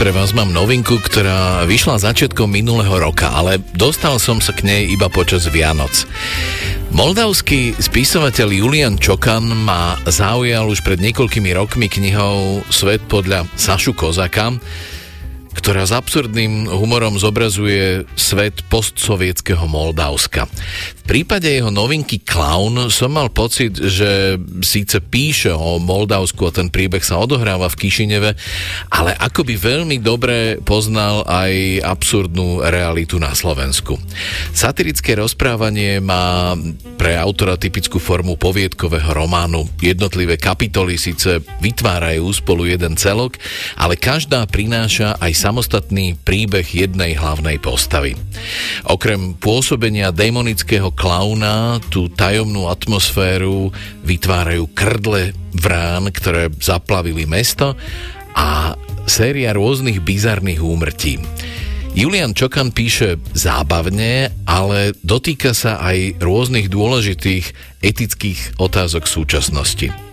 Pre vás mám novinku, ktorá vyšla začiatkom minulého roka, ale dostal som sa k nej iba počas Vianoc. Moldavský spisovateľ Julian Čokan ma zaujal už pred niekoľkými rokmi knihou Svet podľa Sašu Kozaka, ktorá s absurdným humorom zobrazuje svet postsovietského Moldavska. V prípade jeho novinky Clown som mal pocit, že síce píše o Moldavsku a ten príbeh sa odohráva v Kišineve, ale akoby veľmi dobre poznal aj absurdnú realitu na Slovensku. Satirické rozprávanie má pre autora typickú formu poviedkového románu. Jednotlivé kapitoly síce vytvárajú spolu jeden celok, ale každá prináša aj samostatný príbeh jednej hlavnej postavy. Okrem pôsobenia démonického klauna tú tajomnú atmosféru vytvárajú krdle vrán, ktoré zaplavili mesto a séria rôznych bizarných úmrtí. Julian Čokan píše zábavne, ale dotýka sa aj rôznych dôležitých etických otázok súčasnosti.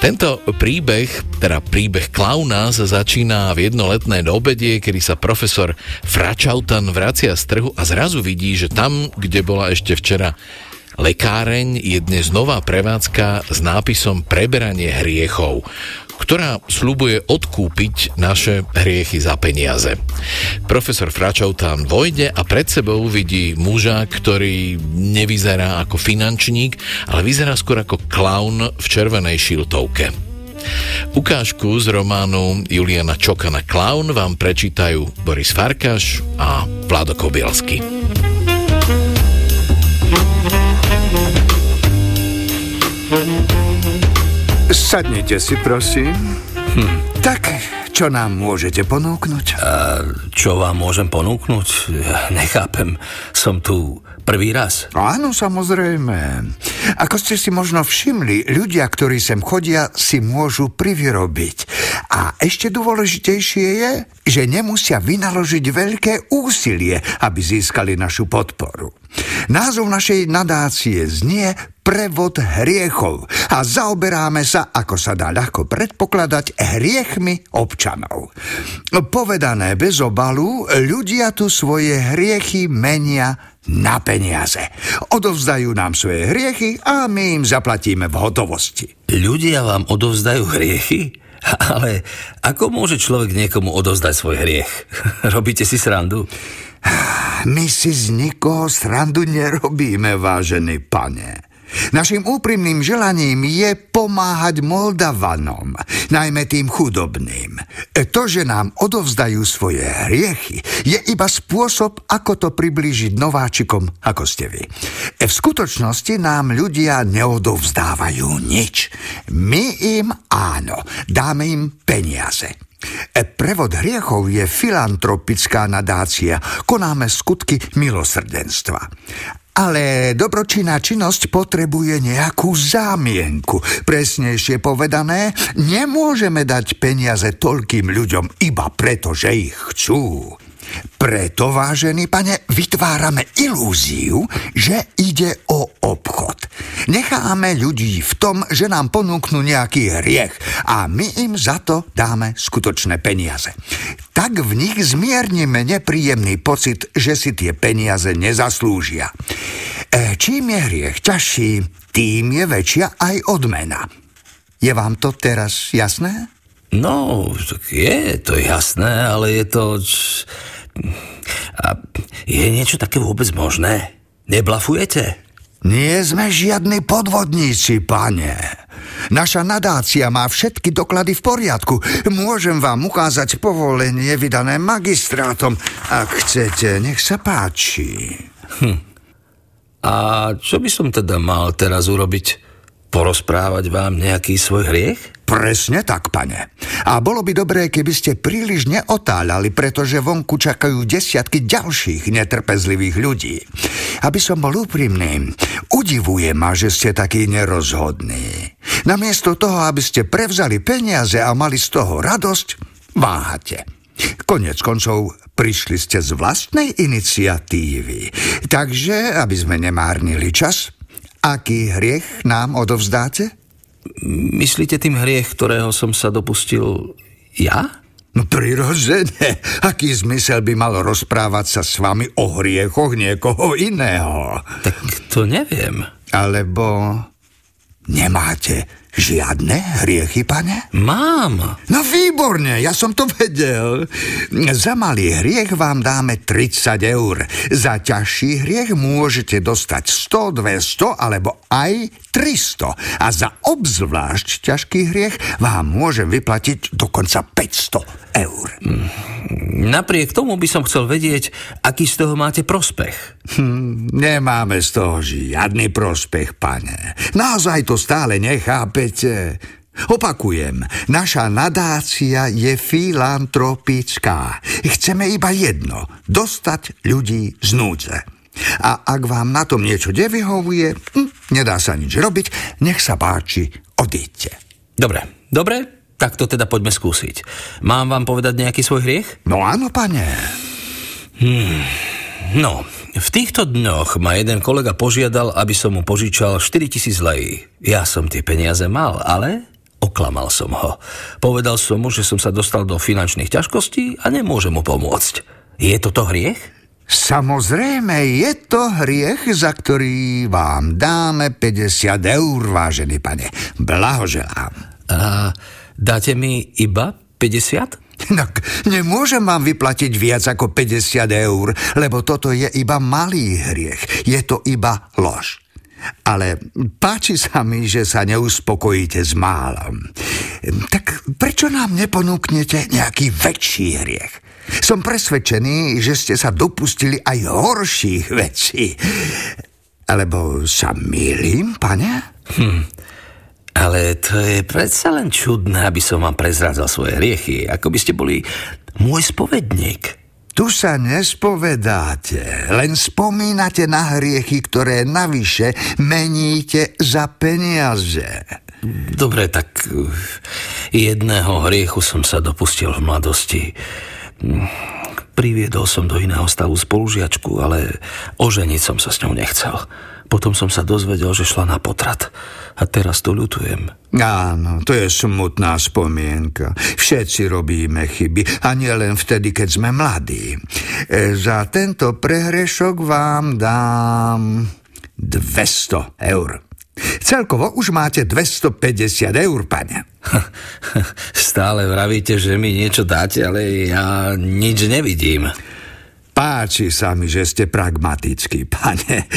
Tento príbeh, teda príbeh klauna, sa začína v jednoletné obedie, kedy sa profesor Fračautan vracia z trhu a zrazu vidí, že tam, kde bola ešte včera lekáreň, je dnes nová prevádzka s nápisom Preberanie hriechov ktorá slubuje odkúpiť naše hriechy za peniaze. Profesor Fračov tam vojde a pred sebou vidí muža, ktorý nevyzerá ako finančník, ale vyzerá skôr ako klaun v červenej šiltovke. Ukážku z románu Juliana Čokana Klaun vám prečítajú Boris Farkaš a Vlado Kobielsky. Sadnite si, prosím. Hm. Tak, čo nám môžete ponúknuť? A čo vám môžem ponúknuť? Ja nechápem. Som tu prvý raz. Áno, samozrejme. Ako ste si možno všimli, ľudia, ktorí sem chodia, si môžu privyrobiť. A ešte dôležitejšie je, že nemusia vynaložiť veľké úsilie, aby získali našu podporu. Názov našej nadácie znie prevod hriechov a zaoberáme sa, ako sa dá ľahko predpokladať, hriechmi občanov. Povedané bez obalu, ľudia tu svoje hriechy menia na peniaze. Odovzdajú nám svoje hriechy a my im zaplatíme v hotovosti. Ľudia vám odovzdajú hriechy? Ale ako môže človek niekomu odovzdať svoj hriech? Robíte si srandu? My si z nikoho srandu nerobíme, vážený pane. Našim úprimným želaním je pomáhať Moldavanom, najmä tým chudobným. To, že nám odovzdajú svoje hriechy, je iba spôsob, ako to priblížiť nováčikom, ako ste vy. V skutočnosti nám ľudia neodovzdávajú nič. My im áno, dáme im peniaze. Prevod hriechov je filantropická nadácia. Konáme skutky milosrdenstva. Ale dobročinná činnosť potrebuje nejakú zámienku. Presnejšie povedané, nemôžeme dať peniaze toľkým ľuďom iba preto, že ich chcú. Preto, vážený pane, vytvárame ilúziu, že ide o obchod. Necháme ľudí v tom, že nám ponúknú nejaký hriech a my im za to dáme skutočné peniaze. Tak v nich zmiernime nepríjemný pocit, že si tie peniaze nezaslúžia. E, čím je hriech ťažší, tým je väčšia aj odmena. Je vám to teraz jasné? No, je to jasné, ale je to... A je niečo také vôbec možné? Neblafujete? Nie sme žiadni podvodníci, pane. Naša nadácia má všetky doklady v poriadku. Môžem vám ukázať povolenie vydané magistrátom. Ak chcete, nech sa páči. Hm. A čo by som teda mal teraz urobiť? Porozprávať vám nejaký svoj hriech? Presne tak, pane. A bolo by dobré, keby ste príliš neotáľali, pretože vonku čakajú desiatky ďalších netrpezlivých ľudí. Aby som bol úprimný, udivuje ma, že ste takí nerozhodní. Namiesto toho, aby ste prevzali peniaze a mali z toho radosť, váhate. Konec koncov prišli ste z vlastnej iniciatívy. Takže, aby sme nemárnili čas, aký hriech nám odovzdáte? Myslíte tým hriech, ktorého som sa dopustil ja? No prirodzene. Aký zmysel by malo rozprávať sa s vami o hriechoch niekoho iného? Tak to neviem. Alebo nemáte žiadne hriechy, pane? Mám. No výborne, ja som to vedel. Za malý hriech vám dáme 30 eur. Za ťažší hriech môžete dostať 100, 200 alebo aj 300. A za obzvlášť ťažký hriech vám môžem vyplatiť dokonca 500 eur. Napriek tomu by som chcel vedieť, aký z toho máte prospech. Hm, nemáme z toho žiadny prospech, pane. Naozaj to stále nechápete. Opakujem, naša nadácia je filantropická. Chceme iba jedno, dostať ľudí z núdze. A ak vám na tom niečo nevyhovuje, hm, nedá sa nič robiť, nech sa páči, odíďte. Dobre, dobre, tak to teda poďme skúsiť. Mám vám povedať nejaký svoj hriech? No áno, pane. No, v týchto dňoch ma jeden kolega požiadal, aby som mu požičal 4000 lejí. Ja som tie peniaze mal, ale oklamal som ho. Povedal som mu, že som sa dostal do finančných ťažkostí a nemôžem mu pomôcť. Je toto hriech? Samozrejme, je to hriech, za ktorý vám dáme 50 eur, vážený pane. Blahoželám. A dáte mi iba 50? No, nemôžem vám vyplatiť viac ako 50 eur, lebo toto je iba malý hriech. Je to iba lož. Ale páči sa mi, že sa neuspokojíte s málom. Tak prečo nám neponúknete nejaký väčší hriech? Som presvedčený, že ste sa dopustili aj horších vecí. Alebo sa milím, pane? Ale to je predsa len čudné, aby som vám prezrádzal svoje hriechy, ako by ste boli môj spovedník. Tu sa nespovedáte, len spomínate na hriechy, ktoré navyše meníte za peniaze. Dobre, tak uh, jedného hriechu som sa dopustil v mladosti. Mm, Priviedol som do iného stavu spolužiačku, ale oženiť som sa s ňou nechcel. Potom som sa dozvedel, že šla na potrat. A teraz to ľutujem. Áno, to je smutná spomienka. Všetci robíme chyby, a nie len vtedy, keď sme mladí. E, za tento prehrešok vám dám 200 eur. Celkovo už máte 250 eur, pane. Stále vravíte, že mi niečo dáte, ale ja nič nevidím. Páči sa mi, že ste pragmatický, pane.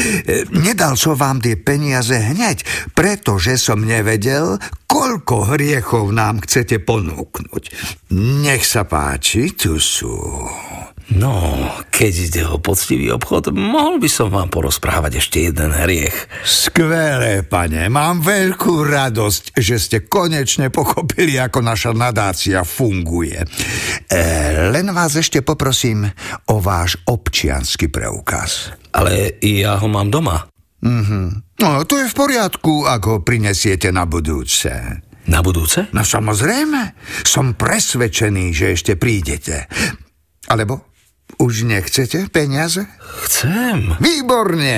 Nedal som vám tie peniaze hneď, pretože som nevedel, koľko hriechov nám chcete ponúknuť. Nech sa páči, tu sú. No, keď ide o poctivý obchod, mohol by som vám porozprávať ešte jeden hriech. Skvelé, pane, mám veľkú radosť, že ste konečne pochopili, ako naša nadácia funguje. E, len vás ešte poprosím o váš občiansky preukaz. Ale ja ho mám doma. No, to je v poriadku, ak ho prinesiete na budúce. Na budúce? No samozrejme, som presvedčený, že ešte prídete. Alebo už nechcete peniaze? Chcem. Výborne,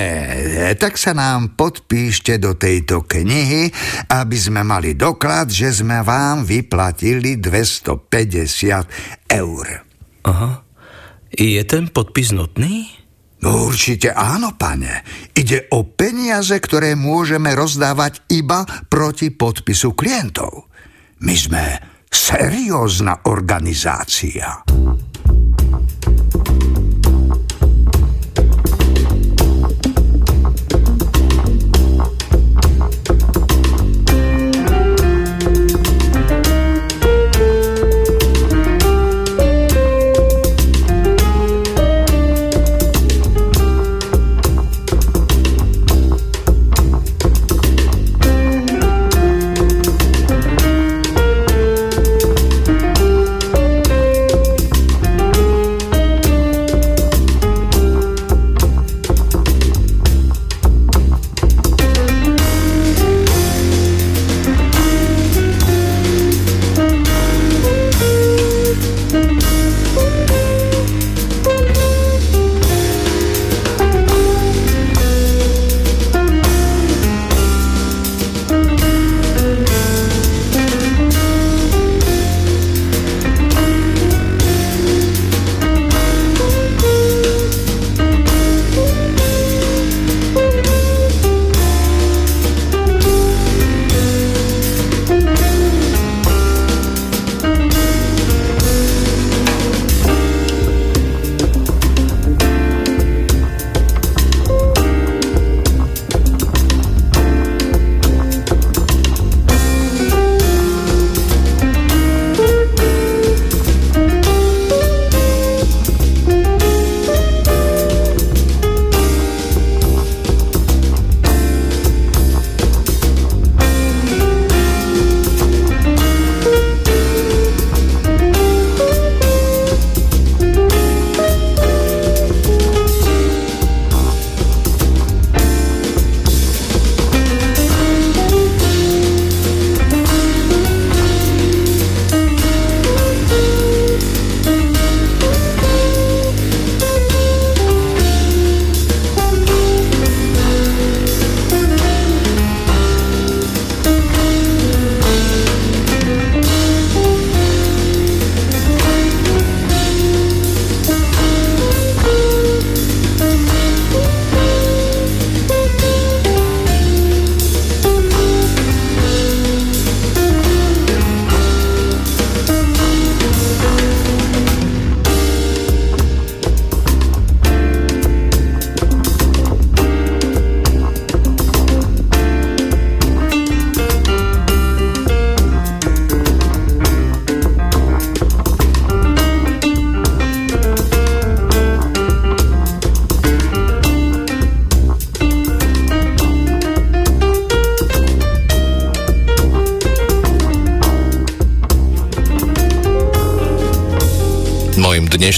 tak sa nám podpíšte do tejto knihy, aby sme mali doklad, že sme vám vyplatili 250 eur. Aha. Je ten podpis nutný? No určite áno, pane. Ide o peniaze, ktoré môžeme rozdávať iba proti podpisu klientov. My sme seriózna organizácia.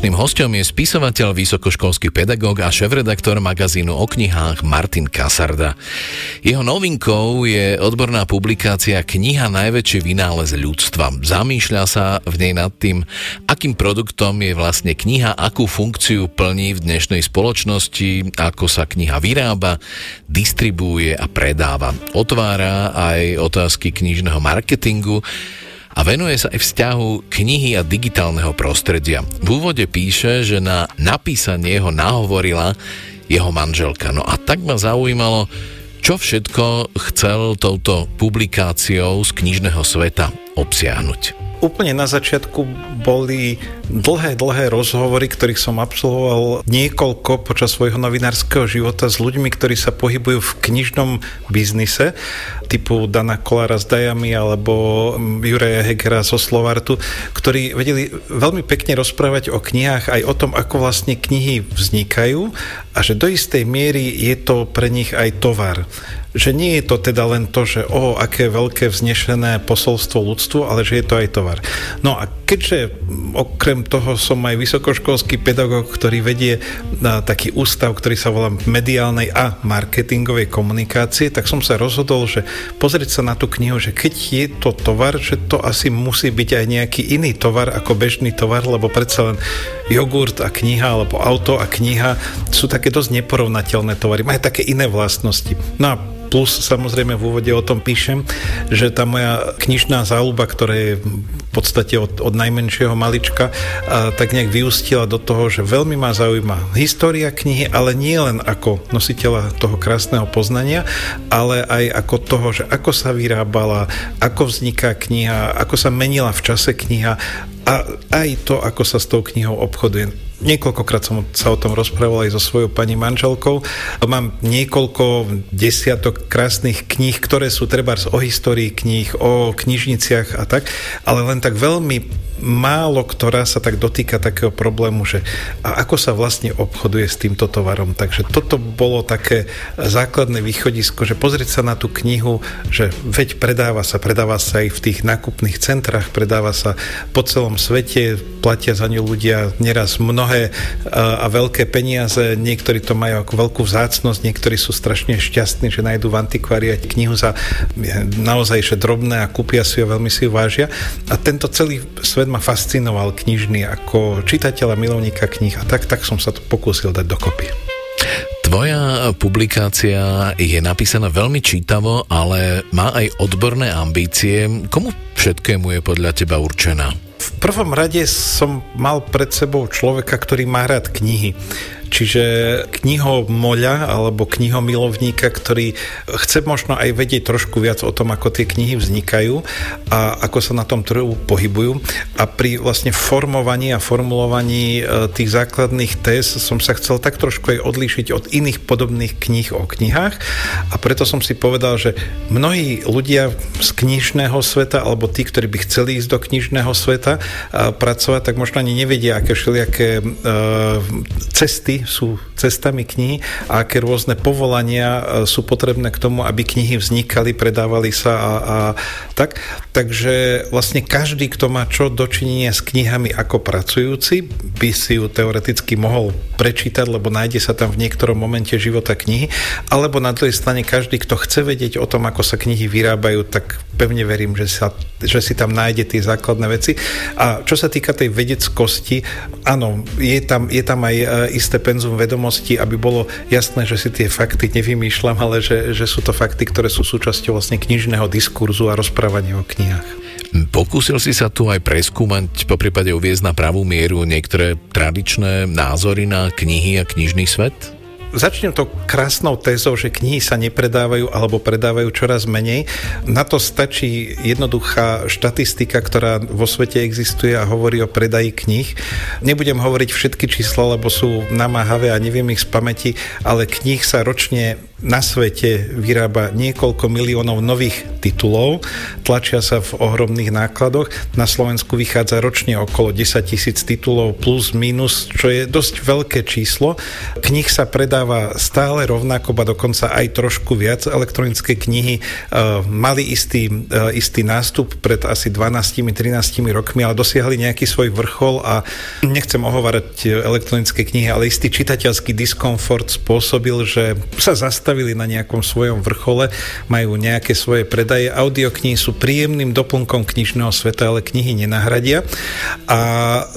Dnešným hostom je spisovateľ, vysokoškolský pedagóg a šéf-redaktor magazínu o knihách Martin Kasarda. Jeho novinkou je odborná publikácia Kniha najväčší vynález ľudstva. Zamýšľa sa v nej nad tým, akým produktom je vlastne kniha, akú funkciu plní v dnešnej spoločnosti, ako sa kniha vyrába, distribuuje a predáva. Otvára aj otázky knižného marketingu, a venuje sa aj vzťahu knihy a digitálneho prostredia. V úvode píše, že na napísanie ho nahovorila jeho manželka. No a tak ma zaujímalo, čo všetko chcel touto publikáciou z knižného sveta obsiahnuť úplne na začiatku boli dlhé, dlhé rozhovory, ktorých som absolvoval niekoľko počas svojho novinárskeho života s ľuďmi, ktorí sa pohybujú v knižnom biznise, typu Dana Kolára s Dajami alebo Juraja Hegera zo Slovartu, ktorí vedeli veľmi pekne rozprávať o knihách aj o tom, ako vlastne knihy vznikajú a že do istej miery je to pre nich aj tovar že nie je to teda len to, že o, aké veľké vznešené posolstvo ľudstvu, ale že je to aj tovar. No a keďže okrem toho som aj vysokoškolský pedagóg, ktorý vedie na taký ústav, ktorý sa volá mediálnej a marketingovej komunikácie, tak som sa rozhodol, že pozrieť sa na tú knihu, že keď je to tovar, že to asi musí byť aj nejaký iný tovar ako bežný tovar, lebo predsa len jogurt a kniha, alebo auto a kniha sú také dosť neporovnateľné tovary, majú také iné vlastnosti. No a Plus samozrejme v úvode o tom píšem, že tá moja knižná záľuba, ktorá je v podstate od, od najmenšieho malička, a tak nejak vyústila do toho, že veľmi ma zaujíma história knihy, ale nie len ako nositeľa toho krásneho poznania, ale aj ako toho, že ako sa vyrábala, ako vzniká kniha, ako sa menila v čase kniha a aj to, ako sa s tou knihou obchoduje Niekoľkokrát som sa o tom rozprával aj so svojou pani manželkou. Mám niekoľko desiatok krásnych kníh, ktoré sú treba o histórii kníh, o knižniciach a tak, ale len tak veľmi málo ktorá sa tak dotýka takého problému, že a ako sa vlastne obchoduje s týmto tovarom. Takže toto bolo také základné východisko, že pozrieť sa na tú knihu, že veď predáva sa, predáva sa aj v tých nákupných centrách, predáva sa po celom svete, platia za ňu ľudia neraz mnohé a veľké peniaze, niektorí to majú ako veľkú vzácnosť, niektorí sú strašne šťastní, že nájdú v antikvariate knihu za naozaj že drobné a kúpia si ho, veľmi si ju vážia. A tento celý svet ma fascinoval knižný ako čitateľa, milovníka kníh a tak, tak som sa to pokúsil dať dokopy. Tvoja publikácia je napísaná veľmi čítavo, ale má aj odborné ambície. Komu všetkému je podľa teba určená? V prvom rade som mal pred sebou človeka, ktorý má rád knihy Čiže knihomoľa alebo knihomilovníka, ktorý chce možno aj vedieť trošku viac o tom, ako tie knihy vznikajú a ako sa na tom trhu pohybujú. A pri vlastne formovaní a formulovaní e, tých základných téz som sa chcel tak trošku aj odlíšiť od iných podobných kníh o knihách a preto som si povedal, že mnohí ľudia z knižného sveta alebo tí, ktorí by chceli ísť do knižného sveta pracovať, tak možno ani nevedia, aké všelijaké e, sú cestami knihy a aké rôzne povolania e, sú potrebné k tomu, aby knihy vznikali, predávali sa a, a tak. Takže vlastne každý, kto má čo dočinenia s knihami ako pracujúci, by si ju teoreticky mohol prečítať, lebo nájde sa tam v niektorom momente života knihy, alebo na druhej strane každý, kto chce vedieť o tom, ako sa knihy vyrábajú, tak pevne verím, že, sa, že si tam nájde tie základné veci. A čo sa týka tej vedeckosti, áno, je tam, je tam aj e, isté penzum vedomosti, aby bolo jasné, že si tie fakty nevymýšľam, ale že, že sú to fakty, ktoré sú súčasťou vlastne knižného diskurzu a rozprávania o knihách. Pokúsil si sa tu aj preskúmať, po prípade uviezť na pravú mieru niektoré tradičné názory na knihy a knižný svet? Začnem to krásnou tézou, že knihy sa nepredávajú alebo predávajú čoraz menej. Na to stačí jednoduchá štatistika, ktorá vo svete existuje a hovorí o predaji kníh. Nebudem hovoriť všetky čísla, lebo sú namáhavé a neviem ich z pamäti, ale kníh sa ročne na svete vyrába niekoľko miliónov nových titulov, tlačia sa v ohromných nákladoch. Na Slovensku vychádza ročne okolo 10 tisíc titulov plus minus, čo je dosť veľké číslo. Knih sa predáva stále rovnako, ba dokonca aj trošku viac. Elektronické knihy uh, mali istý, uh, istý nástup pred asi 12-13 rokmi, ale dosiahli nejaký svoj vrchol a nechcem ohovárať elektronické knihy, ale istý čitateľský diskomfort spôsobil, že sa zastavili na nejakom svojom vrchole, majú nejaké svoje predaje. Audioknihy sú príjemným doplnkom knižného sveta, ale knihy nenahradia. A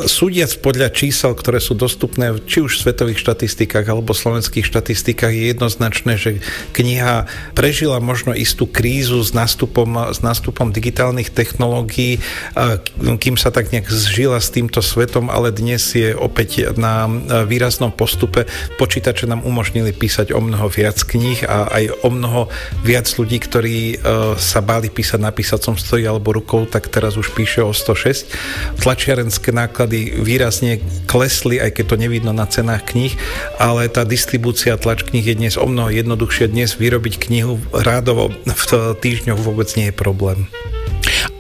súdiac podľa čísel, ktoré sú dostupné či už v svetových štatistikách alebo slovenských štatistikách, je jednoznačné, že kniha prežila možno istú krízu s nástupom, s nástupom digitálnych technológií, kým sa tak nejak zžila s týmto svetom, ale dnes je opäť na výraznom postupe. Počítače nám umožnili písať o mnoho viac kníh a aj o mnoho viac ľudí, ktorí uh, sa báli písať na písacom stoji alebo rukou, tak teraz už píše o 106. Tlačiarenské náklady výrazne klesli, aj keď to nevidno na cenách kníh, ale tá distribúcia tlač kníh je dnes o mnoho jednoduchšie. Dnes vyrobiť knihu rádovo v týždňoch vôbec nie je problém.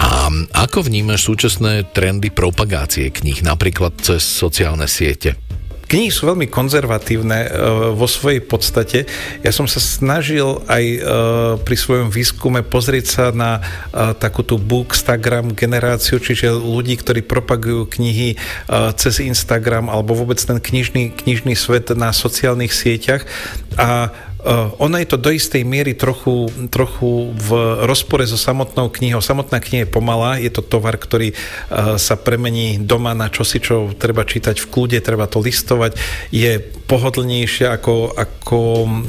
A ako vnímaš súčasné trendy propagácie kníh, napríklad cez sociálne siete? Knihy sú veľmi konzervatívne e, vo svojej podstate. Ja som sa snažil aj e, pri svojom výskume pozrieť sa na e, takú tú bookstagram generáciu, čiže ľudí, ktorí propagujú knihy cez Instagram alebo vôbec ten knižný, knižný svet na sociálnych sieťach. A ono je to do istej miery trochu, trochu v rozpore so samotnou knihou. Samotná kniha je pomalá, je to tovar, ktorý uh, sa premení doma na čosi, čo treba čítať v kľude, treba to listovať. Je pohodlnejšia ako, ako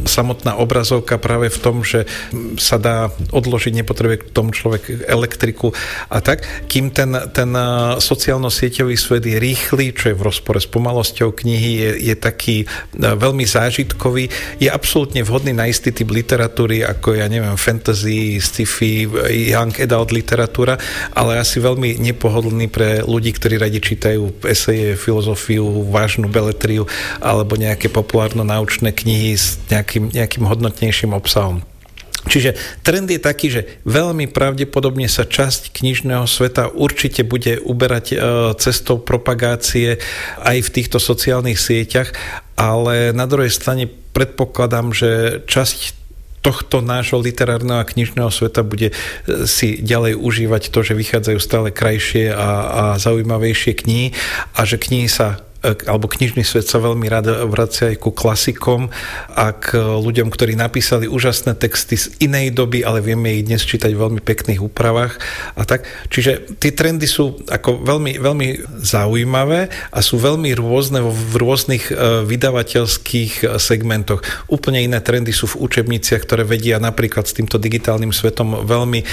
samotná obrazovka práve v tom, že sa dá odložiť, nepotrebuje k tomu človek elektriku a tak. Kým ten, ten uh, sociálno-sieťový svet je rýchly, čo je v rozpore s pomalosťou knihy, je, je taký veľmi zážitkový, je absolútne vhodný na istý typ literatúry, ako ja neviem, fantasy, sci-fi, young adult literatúra, ale asi veľmi nepohodlný pre ľudí, ktorí radi čítajú eseje, filozofiu, vážnu beletriu alebo nejaké populárno-naučné knihy s nejakým, nejakým hodnotnejším obsahom. Čiže trend je taký, že veľmi pravdepodobne sa časť knižného sveta určite bude uberať e, cestou propagácie aj v týchto sociálnych sieťach, ale na druhej strane predpokladám, že časť tohto nášho literárneho a knižného sveta bude e, si ďalej užívať to, že vychádzajú stále krajšie a, a zaujímavejšie knihy a že knihy sa alebo knižný svet sa veľmi rád vracia aj ku klasikom a k ľuďom, ktorí napísali úžasné texty z inej doby, ale vieme ich dnes čítať v veľmi pekných úpravách a tak. Čiže tie trendy sú ako veľmi, veľmi zaujímavé a sú veľmi rôzne v rôznych e, vydavateľských e, segmentoch. Úplne iné trendy sú v učebniciach, ktoré vedia napríklad s týmto digitálnym svetom veľmi e,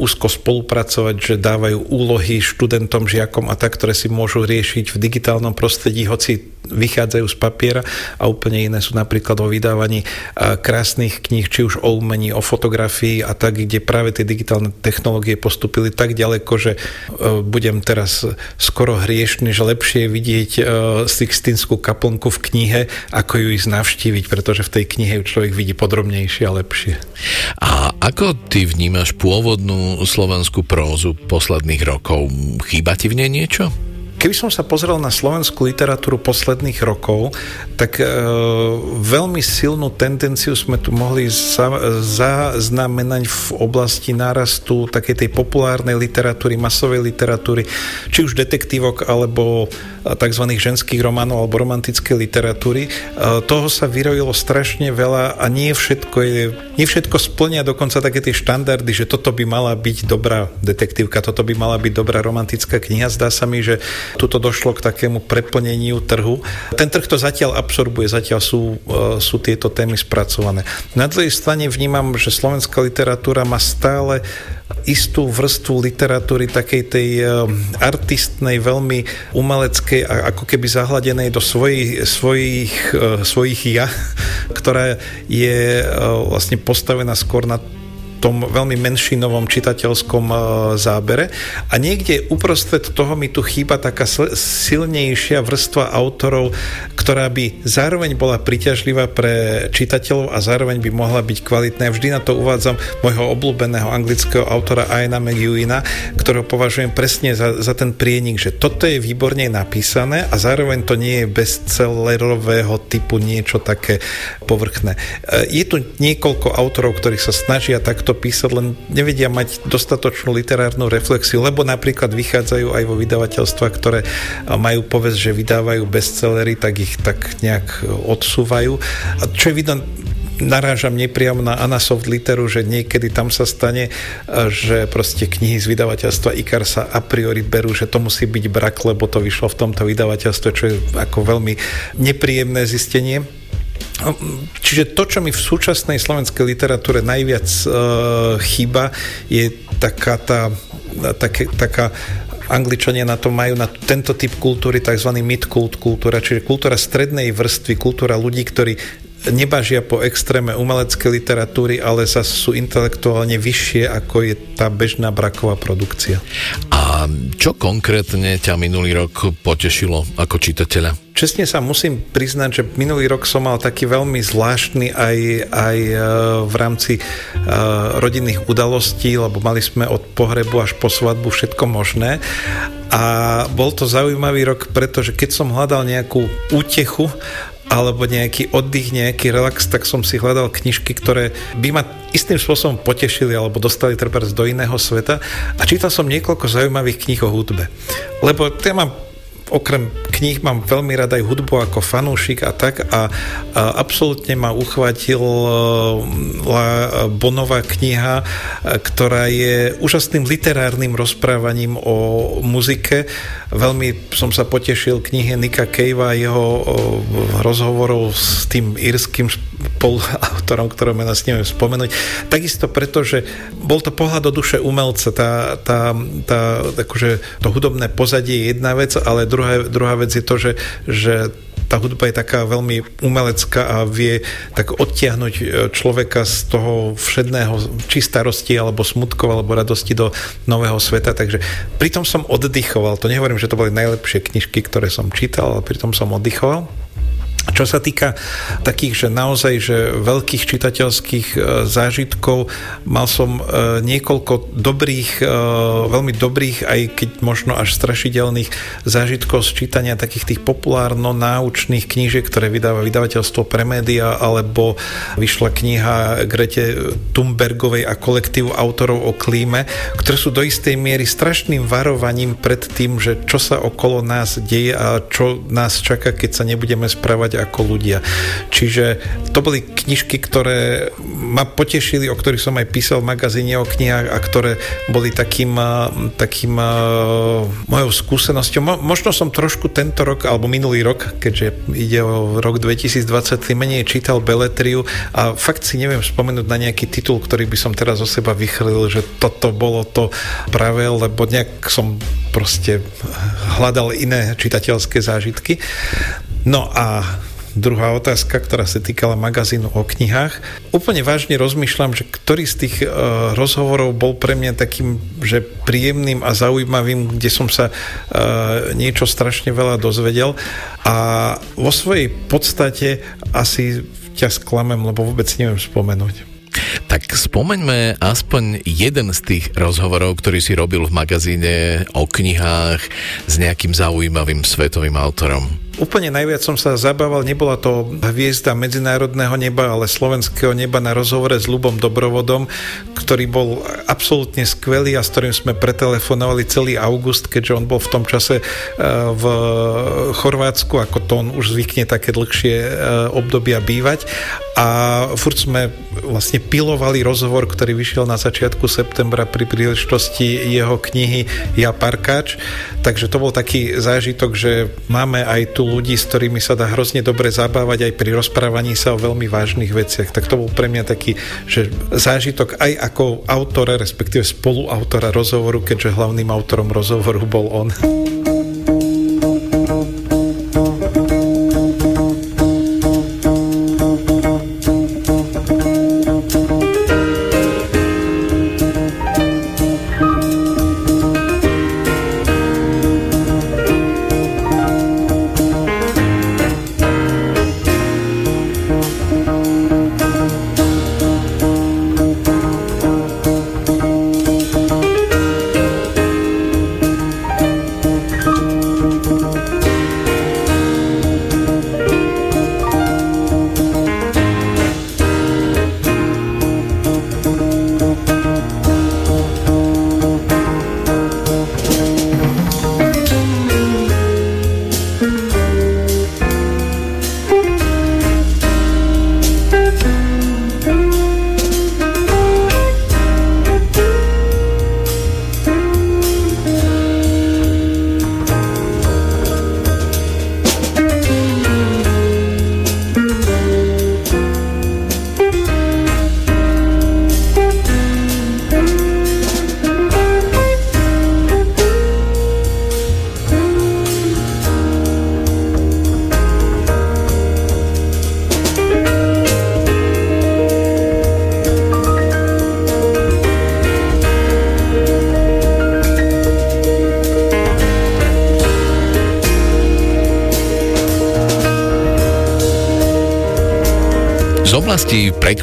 úzko spolupracovať, že dávajú úlohy študentom, žiakom a tak, ktoré si môžu riešiť v digitálnom prostredí prostredí, hoci vychádzajú z papiera a úplne iné sú napríklad o vydávaní krásnych kníh, či už o umení, o fotografii a tak, kde práve tie digitálne technológie postupili tak ďaleko, že e, budem teraz skoro hriešný, že lepšie je vidieť e, Sixtinskú kaplnku v knihe, ako ju ísť navštíviť, pretože v tej knihe ju človek vidí podrobnejšie a lepšie. A ako ty vnímaš pôvodnú slovenskú prózu posledných rokov? Chýba ti v nej niečo? Keby som sa pozrel na slovenskú literatúru posledných rokov, tak e, veľmi silnú tendenciu sme tu mohli za, zaznamenať v oblasti nárastu takej tej populárnej literatúry, masovej literatúry, či už detektívok alebo tzv. ženských románov alebo romantickej literatúry. E, toho sa vyrojilo strašne veľa a nie všetko je, nie všetko splnia dokonca také tie štandardy, že toto by mala byť dobrá detektívka, toto by mala byť dobrá romantická kniha. Zdá sa mi, že tuto došlo k takému preplneniu trhu. Ten trh to zatiaľ absorbuje, zatiaľ sú, e, sú tieto témy spracované. Na druhej strane vnímam, že slovenská literatúra má stále istú vrstvu literatúry takej tej e, artistnej, veľmi umeleckej a ako keby zahladenej do svojich, svojich, e, svojich ja, ktorá je vlastne postavená skôr na tom veľmi menšinovom čitateľskom e, zábere a niekde uprostred toho mi tu chýba taká silnejšia vrstva autorov, ktorá by zároveň bola priťažlivá pre čitateľov a zároveň by mohla byť kvalitná. Vždy na to uvádzam môjho obľúbeného anglického autora Aina McEwina, ktorého považujem presne za, za ten prienik, že toto je výborne napísané a zároveň to nie je bestsellerového typu niečo také povrchné. E, je tu niekoľko autorov, ktorí sa snažia takto písať, len nevedia mať dostatočnú literárnu reflexiu, lebo napríklad vychádzajú aj vo vydavateľstva, ktoré majú povesť, že vydávajú bestsellery, tak ich tak nejak odsúvajú. A čo je vidno narážam nepriamo na Anasoft literu, že niekedy tam sa stane, že proste knihy z vydavateľstva IKAR sa a priori berú, že to musí byť brak, lebo to vyšlo v tomto vydavateľstve, čo je ako veľmi nepríjemné zistenie. Čiže to, čo mi v súčasnej slovenskej literatúre najviac uh, chýba, je taká tá také, taká Angličania na to majú na tento typ kultúry tzv. mid-kult kultúra, čiže kultúra strednej vrstvy, kultúra ľudí, ktorí nebažia po extréme umeleckej literatúry, ale sa sú intelektuálne vyššie, ako je tá bežná braková produkcia. A čo konkrétne ťa minulý rok potešilo ako čitateľa? Čestne sa musím priznať, že minulý rok som mal taký veľmi zvláštny aj, aj e, v rámci e, rodinných udalostí, lebo mali sme od pohrebu až po svadbu všetko možné. A bol to zaujímavý rok, pretože keď som hľadal nejakú útechu alebo nejaký oddych, nejaký relax, tak som si hľadal knižky, ktoré by ma istým spôsobom potešili alebo dostali treba do iného sveta a čítal som niekoľko zaujímavých kníh o hudbe. Lebo ja mám okrem kníh mám veľmi rád aj hudbu ako fanúšik a tak a, a absolútne ma uchvátil Bonová kniha, ktorá je úžasným literárnym rozprávaním o muzike. Veľmi som sa potešil knihe Nika Cavea, jeho rozhovorov s tým írským spoluautorom, ktorého mena s neviem spomenúť. Takisto preto, že bol to pohľad do duše umelca, tá, tá, tá, akože to hudobné pozadie je jedna vec, ale druhá, druhá vec je to, že, že tá hudba je taká veľmi umelecká a vie tak odtiahnuť e, človeka z toho všedného, či starosti, alebo smutkov, alebo radosti do nového sveta. Takže pritom som oddychoval. To nehovorím, že to boli najlepšie knižky, ktoré som čítal, ale pritom som oddychoval. Čo sa týka takých, že naozaj, že veľkých čitateľských e, zážitkov, mal som e, niekoľko dobrých, e, veľmi dobrých, aj keď možno až strašidelných zážitkov z čítania takých tých populárno-náučných knížiek, ktoré vydáva vydavateľstvo pre média, alebo vyšla kniha Grete Thunbergovej a kolektívu autorov o klíme, ktoré sú do istej miery strašným varovaním pred tým, že čo sa okolo nás deje a čo nás čaká, keď sa nebudeme správať ako ľudia. Čiže to boli knižky, ktoré ma potešili, o ktorých som aj písal v magazíne o knihách a ktoré boli takým, takým mojou skúsenosťou. Mo, možno som trošku tento rok, alebo minulý rok, keďže ide o rok 2023, menej čítal Beletriu a fakt si neviem spomenúť na nejaký titul, ktorý by som teraz o seba vychrlil, že toto bolo to práve, lebo nejak som proste hľadal iné čitateľské zážitky. No a druhá otázka, ktorá sa týkala magazínu o knihách. Úplne vážne rozmýšľam, že ktorý z tých uh, rozhovorov bol pre mňa takým, že príjemným a zaujímavým, kde som sa uh, niečo strašne veľa dozvedel a vo svojej podstate asi ťa sklamem, lebo vôbec neviem spomenúť. Tak spomeňme aspoň jeden z tých rozhovorov, ktorý si robil v magazíne o knihách s nejakým zaujímavým svetovým autorom. Úplne najviac som sa zabával, nebola to hviezda medzinárodného neba, ale slovenského neba na rozhovore s Lubom Dobrovodom, ktorý bol absolútne skvelý a s ktorým sme pretelefonovali celý august, keďže on bol v tom čase eh, v Chorvátsku, ako to on už zvykne také dlhšie eh, obdobia bývať. A furt sme vlastne pilovali rozhovor, ktorý vyšiel na začiatku septembra pri príležitosti jeho knihy Ja Parkáč, takže to bol taký zážitok, že máme aj tu ľudí, s ktorými sa dá hrozne dobre zabávať aj pri rozprávaní sa o veľmi vážnych veciach, tak to bol pre mňa taký, že zážitok aj ako autora, respektíve spoluautora rozhovoru, keďže hlavným autorom rozhovoru bol on.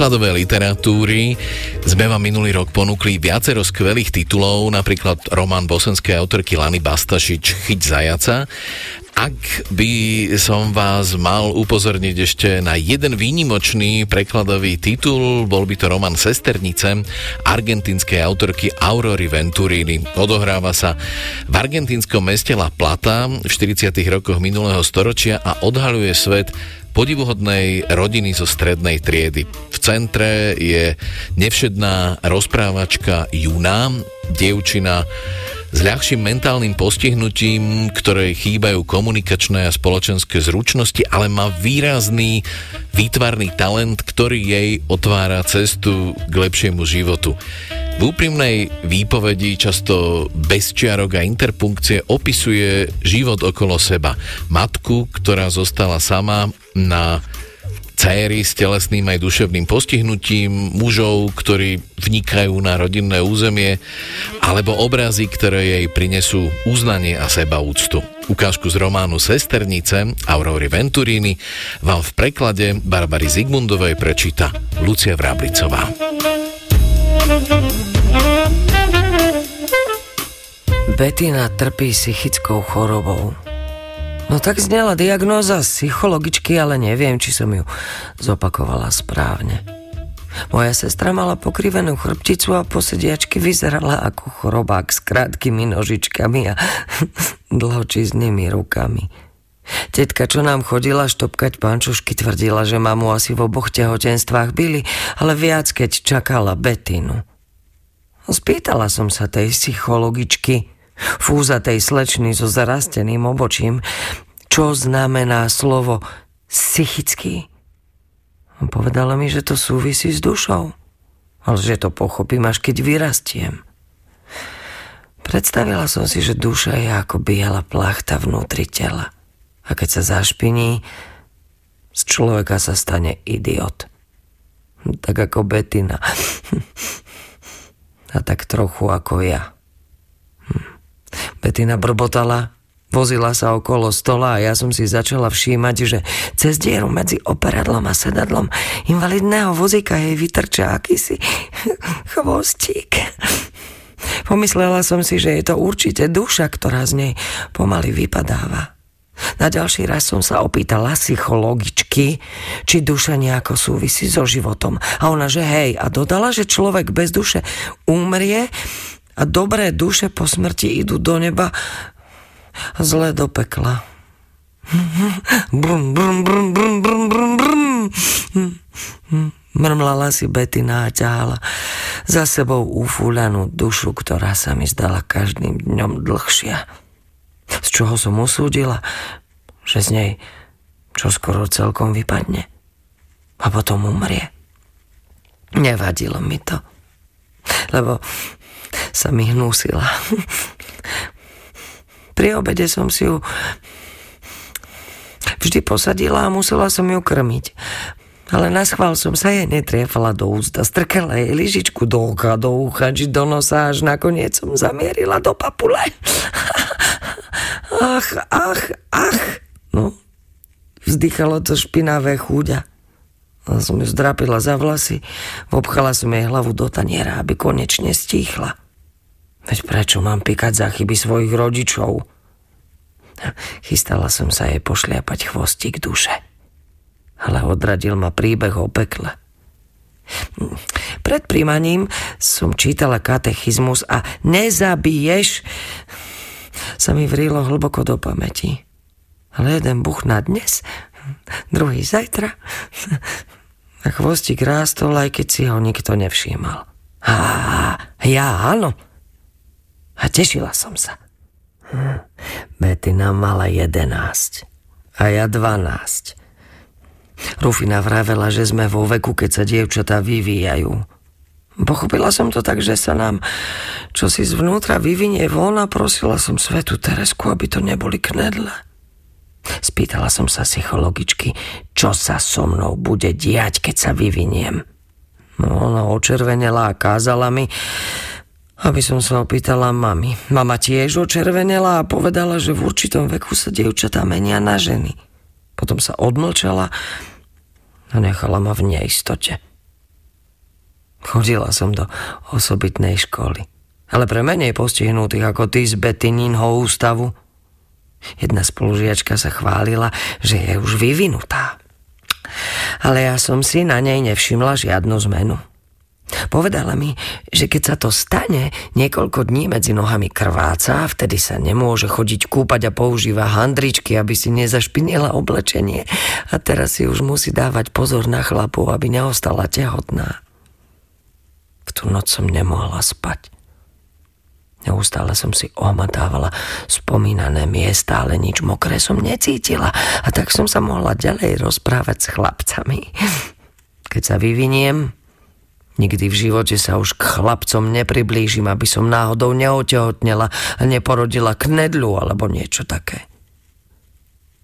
Prekladovej literatúry sme vám minulý rok ponúkli viacero skvelých titulov, napríklad román bosenskej autorky Lany Bastašič Chyť zajaca. Ak by som vás mal upozorniť ešte na jeden výnimočný prekladový titul, bol by to román Sesternice argentinskej autorky Aurory Venturini. Odohráva sa v argentínskom meste La Plata v 40. rokoch minulého storočia a odhaľuje svet podivuhodnej rodiny zo strednej triedy. Centre je nevšedná rozprávačka Juna, dievčina s ľahším mentálnym postihnutím, ktoré chýbajú komunikačné a spoločenské zručnosti, ale má výrazný výtvarný talent, ktorý jej otvára cestu k lepšiemu životu. V úprimnej výpovedi často bez čiarok a interpunkcie opisuje život okolo seba. Matku, ktorá zostala sama na céry s telesným aj duševným postihnutím, mužov, ktorí vnikajú na rodinné územie, alebo obrazy, ktoré jej prinesú uznanie a sebaúctu. Ukážku z románu Sesternice Aurory Venturini vám v preklade Barbary Zigmundovej prečíta Lucia Vrablicová. Betina trpí psychickou chorobou. No tak znela diagnóza psychologičky, ale neviem, či som ju zopakovala správne. Moja sestra mala pokrivenú chrbticu a posediačky vyzerala ako chorobák s krátkými nožičkami a dlhočiznými rukami. Tetka, čo nám chodila štopkať pančušky, tvrdila, že mamu asi v oboch tehotenstvách byli, ale viac, keď čakala Betinu. Spýtala som sa tej psychologičky, fúzatej slečny so zarasteným obočím, čo znamená slovo psychický. Povedala mi, že to súvisí s dušou, ale že to pochopím až keď vyrastiem. Predstavila som si, že duša je ako biela plachta vnútri tela. A keď sa zašpiní, z človeka sa stane idiot. Tak ako Betina. A tak trochu ako ja. Betina brbotala, vozila sa okolo stola a ja som si začala všímať, že cez dieru medzi operadlom a sedadlom invalidného vozíka jej vytrča akýsi chvostík. Pomyslela som si, že je to určite duša, ktorá z nej pomaly vypadáva. Na ďalší raz som sa opýtala psychologičky, či duša nejako súvisí so životom. A ona, že hej, a dodala, že človek bez duše umrie a dobré duše po smrti idú do neba zlé do pekla. Brum, brum, brum, brum, brum, brum, brum. Mrmlala si Betina a ťahala za sebou ufúľanú dušu, ktorá sa mi zdala každým dňom dlhšia. Z čoho som usúdila, že z nej čo skoro celkom vypadne a potom umrie. Nevadilo mi to, lebo sa mi hnúsila. Pri obede som si ju vždy posadila a musela som ju krmiť. Ale na schvál som sa jej netriefala do ústa, strkala jej lyžičku do oka, do ucha, či do nosa, až nakoniec som zamierila do papule. Ach, ach, ach. No, vzdychalo to špinavé chúďa. A som ju zdrapila za vlasy, obchala som jej hlavu do taniera, aby konečne stíchla. Veď prečo mám pikať za chyby svojich rodičov? Chystala som sa jej pošliapať chvostík duše. Ale odradil ma príbeh o pekle. Pred príjmaním som čítala katechizmus a nezabiješ sa mi vrilo hlboko do pamäti. Ale jeden buch na dnes, druhý zajtra. A chvostík rástol, aj keď si ho nikto nevšímal. A ja áno, a tešila som sa. Hm. Betina mala 11 a ja 12. Rufina vravela, že sme vo veku, keď sa dievčatá vyvíjajú. Pochopila som to tak, že sa nám čo si zvnútra vyvinie von a prosila som svetu Teresku, aby to neboli knedle. Spýtala som sa psychologičky, čo sa so mnou bude diať, keď sa vyviniem. No, ona očervenela a kázala mi, aby som sa opýtala mami. Mama tiež očervenela a povedala, že v určitom veku sa dievčatá menia na ženy. Potom sa odmlčala a nechala ma v neistote. Chodila som do osobitnej školy, ale pre menej postihnutých ako ty z Betininho ústavu. Jedna spolužiačka sa chválila, že je už vyvinutá. Ale ja som si na nej nevšimla žiadnu zmenu. Povedala mi, že keď sa to stane, niekoľko dní medzi nohami krváca, vtedy sa nemôže chodiť kúpať a používa handričky, aby si nezašpinila oblečenie. A teraz si už musí dávať pozor na chlapu, aby neostala tehotná. V tú noc som nemohla spať. Neustále som si ohmatávala spomínané miesta, ale nič mokré som necítila a tak som sa mohla ďalej rozprávať s chlapcami. Keď sa vyviniem, nikdy v živote sa už k chlapcom nepriblížim, aby som náhodou neotehotnela a neporodila knedlu alebo niečo také.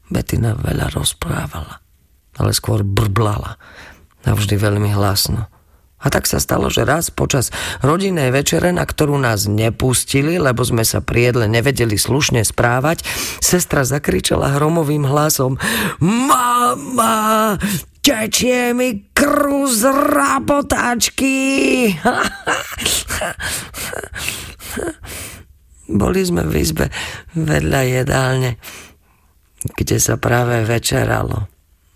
Betina veľa rozprávala, ale skôr brblala a vždy veľmi hlasno. A tak sa stalo, že raz počas rodinnej večere, na ktorú nás nepustili, lebo sme sa pri jedle nevedeli slušne správať, sestra zakričala hromovým hlasom Mama, tečie mi krv z rabotáčky. Boli sme v izbe vedľa jedálne, kde sa práve večeralo.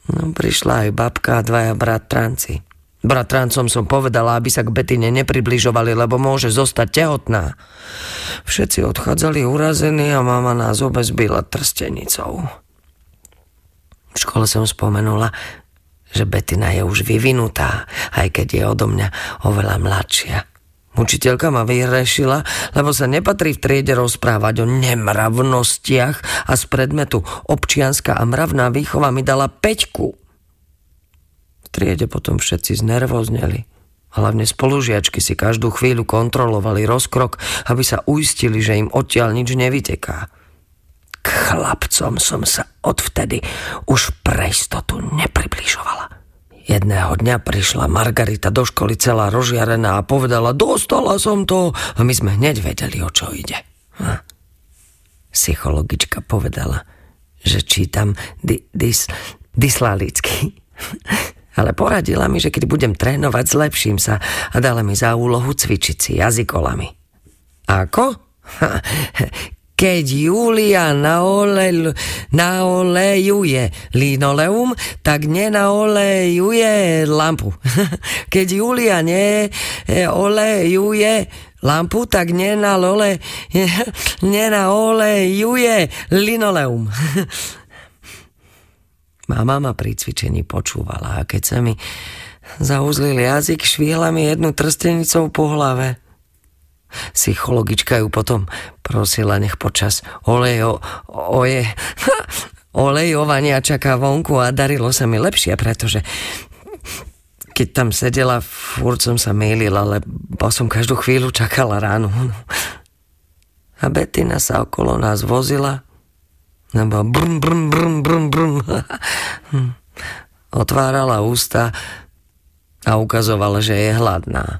No, prišla aj babka a dvaja bratranci. Bratrancom som povedala, aby sa k Betine nepribližovali, lebo môže zostať tehotná. Všetci odchádzali urazení a mama nás obe trstenicou. V škole som spomenula, že Betina je už vyvinutá, aj keď je odo mňa oveľa mladšia. Učiteľka ma vyrešila, lebo sa nepatrí v triede rozprávať o nemravnostiach a z predmetu občianská a mravná výchova mi dala peťku triede potom všetci znervozneli. Hlavne spolužiačky si každú chvíľu kontrolovali rozkrok, aby sa uistili, že im odtiaľ nič nevyteká. K chlapcom som sa odvtedy už pre istotu nepribližovala. Jedného dňa prišla Margarita do školy celá rozžiarená a povedala, dostala som to. A my sme hneď vedeli, o čo ide. A psychologička povedala, že čítam di- dis- dyslalicky. ale poradila mi, že keď budem trénovať, zlepším sa a dala mi za úlohu cvičiť si jazykolami. Ako? Keď Julia naole, naolejuje linoleum, tak nenaolejuje lampu. Keď Julia neolejuje lampu, tak nenalole, nenaolejuje linoleum. Mama ma pri cvičení počúvala a keď sa mi zauzlil jazyk, švihla mi jednu trstenicou po hlave. Psychologička ju potom prosila, nech počas olejo, oje, olejovania čaká vonku a darilo sa mi lepšie, pretože keď tam sedela, furt som sa mýlila, lebo som každú chvíľu čakala ráno. A Bettina sa okolo nás vozila nebo brum, brum, brum, brum, brum. Otvárala ústa a ukazovala, že je hladná.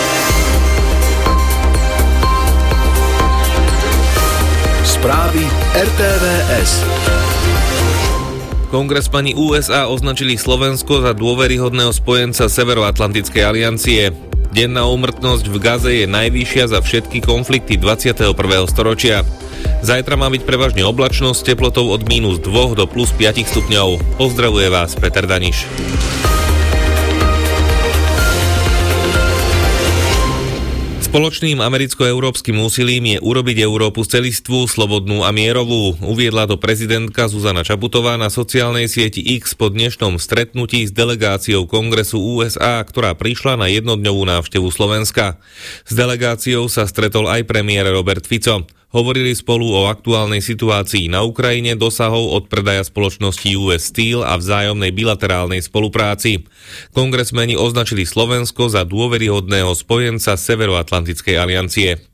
Správy RTVS. Kongresmani USA označili Slovensko za dôveryhodného spojenca Severoatlantickej aliancie. Denná úmrtnosť v Gaze je najvyššia za všetky konflikty 21. storočia. Zajtra má byť prevažne oblačno s teplotou od minus 2 do plus 5 stupňov. Pozdravuje vás Peter Daniš. Spoločným americko-európskym úsilím je urobiť Európu celistvú, slobodnú a mierovú, uviedla to prezidentka Zuzana Čaputová na sociálnej sieti X po dnešnom stretnutí s delegáciou Kongresu USA, ktorá prišla na jednodňovú návštevu Slovenska. S delegáciou sa stretol aj premiér Robert Fico. Hovorili spolu o aktuálnej situácii na Ukrajine, dosahov od predaja spoločnosti US Steel a vzájomnej bilaterálnej spolupráci. Kongresmeni označili Slovensko za dôveryhodného spojenca Severoatlantickej aliancie.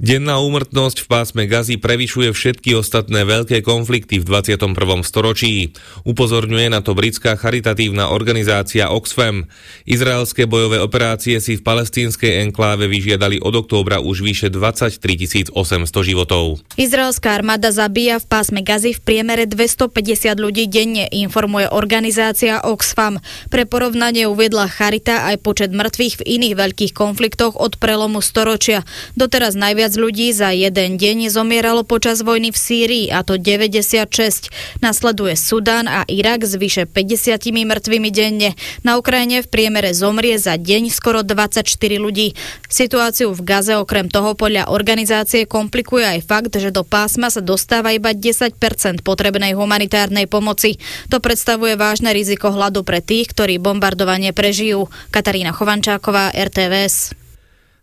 Denná úmrtnosť v pásme Gazy prevyšuje všetky ostatné veľké konflikty v 21. storočí. Upozorňuje na to britská charitatívna organizácia Oxfam. Izraelské bojové operácie si v palestínskej enkláve vyžiadali od októbra už vyše 23 800 životov. Izraelská armáda zabíja v pásme Gazy v priemere 250 ľudí denne, informuje organizácia Oxfam. Pre porovnanie uviedla Charita aj počet mŕtvych v iných veľkých konfliktoch od prelomu storočia. Doteraz najviac Viac ľudí za jeden deň zomieralo počas vojny v Sýrii, a to 96. Nasleduje Sudán a Irak s vyše 50 mŕtvými denne. Na Ukrajine v priemere zomrie za deň skoro 24 ľudí. Situáciu v Gaze okrem toho podľa organizácie komplikuje aj fakt, že do pásma sa dostáva iba 10% potrebnej humanitárnej pomoci. To predstavuje vážne riziko hladu pre tých, ktorí bombardovanie prežijú. Katarína Chovančáková, RTVS.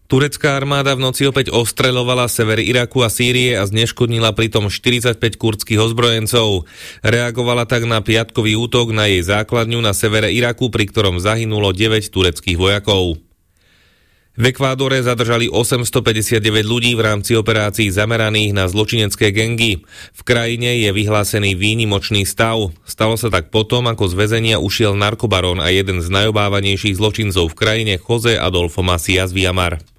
Turecká armáda v noci opäť ostreľovala sever Iraku a Sýrie a zneškodnila pritom 45 kurdských ozbrojencov. Reagovala tak na piatkový útok na jej základňu na severe Iraku, pri ktorom zahynulo 9 tureckých vojakov. V Ekvádore zadržali 859 ľudí v rámci operácií zameraných na zločinecké gengy. V krajine je vyhlásený výnimočný stav. Stalo sa tak potom, ako z väzenia ušiel narkobaron a jeden z najobávanejších zločincov v krajine Jose Adolfo Macias Viamar.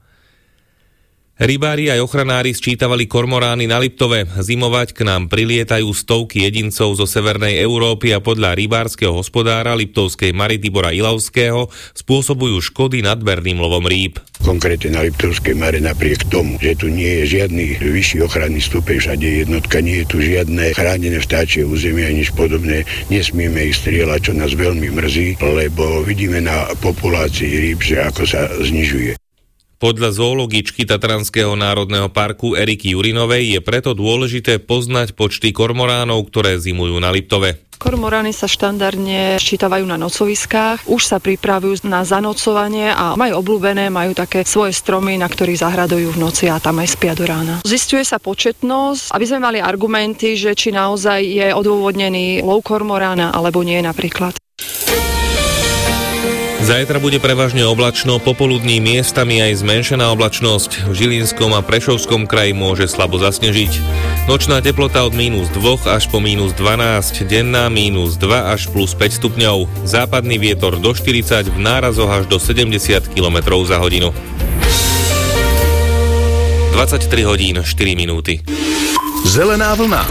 Rybári aj ochranári sčítavali kormorány na Liptove. Zimovať k nám prilietajú stovky jedincov zo Severnej Európy a podľa rybárskeho hospodára Liptovskej Mary Tibora Ilavského spôsobujú škody nadberným lovom rýb. Konkrétne na Liptovskej Mare napriek tomu, že tu nie je žiadny vyšší ochranný stupeň, všade jednotka, nie je tu žiadne chránené vtáčie územie a nič podobné, nesmieme ich strieľať, čo nás veľmi mrzí, lebo vidíme na populácii rýb, že ako sa znižuje. Podľa zoologičky Tatranského národného parku Eriky Jurinovej je preto dôležité poznať počty kormoránov, ktoré zimujú na Liptove. Kormorány sa štandardne ščítavajú na nocoviskách, už sa pripravujú na zanocovanie a majú obľúbené, majú také svoje stromy, na ktorých zahradujú v noci a tam aj spia do rána. Zistuje sa početnosť, aby sme mali argumenty, že či naozaj je odôvodnený lov kormorána alebo nie napríklad. Zajtra bude prevažne oblačno, popoludní miestami aj zmenšená oblačnosť. V Žilinskom a Prešovskom kraji môže slabo zasnežiť. Nočná teplota od mínus 2 až po mínus 12, denná mínus 2 až plus 5 stupňov. Západný vietor do 40, v nárazoch až do 70 km za hodinu. 23 hodín 4 minúty. Zelená vlna.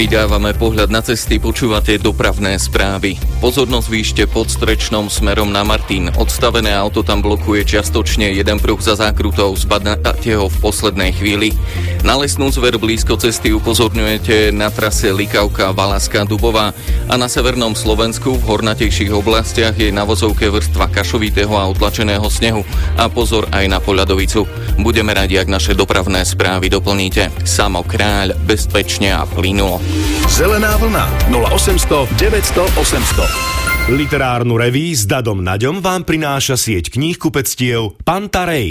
Pridávame pohľad na cesty, počúvate dopravné správy. Pozornosť výšte pod Strečnom smerom na Martin. Odstavené auto tam blokuje čiastočne jeden pruh za zákrutou, zbadáte ho v poslednej chvíli. Na lesnú zver blízko cesty upozorňujete na trase Likavka Valaska Dubová a na severnom Slovensku v hornatejších oblastiach je na vozovke vrstva kašovitého a utlačeného snehu a pozor aj na poľadovicu. Budeme radi, ak naše dopravné správy doplníte. Samo kráľ, bezpečne a plynulo. Zelená vlna 0800 900 800. Literárnu reví s Dadom Naďom vám prináša sieť kníh kupectiev Pantarej.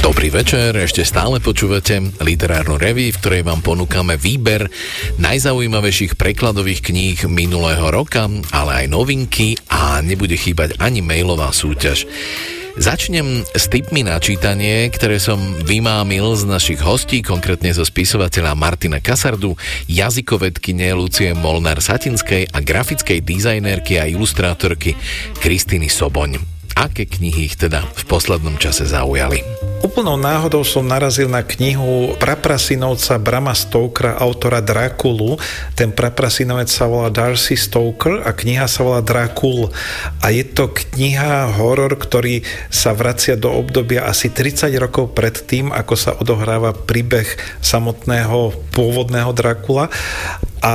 Dobrý večer, ešte stále počúvate literárnu reví, v ktorej vám ponúkame výber najzaujímavejších prekladových kníh minulého roka, ale aj novinky a nebude chýbať ani mailová súťaž. Začnem s tipmi na čítanie, ktoré som vymámil z našich hostí, konkrétne zo spisovateľa Martina Kasardu, jazykovedkyne Lucie Molnár-Satinskej a grafickej dizajnerky a ilustrátorky Kristiny Soboň. Aké knihy ich teda v poslednom čase zaujali? Úplnou náhodou som narazil na knihu praprasinovca Brama Stokera, autora Drakulu. Ten praprasinovec sa volá Darcy Stoker a kniha sa volá Drakul. A je to kniha horor, ktorý sa vracia do obdobia asi 30 rokov pred tým, ako sa odohráva príbeh samotného pôvodného Drakula a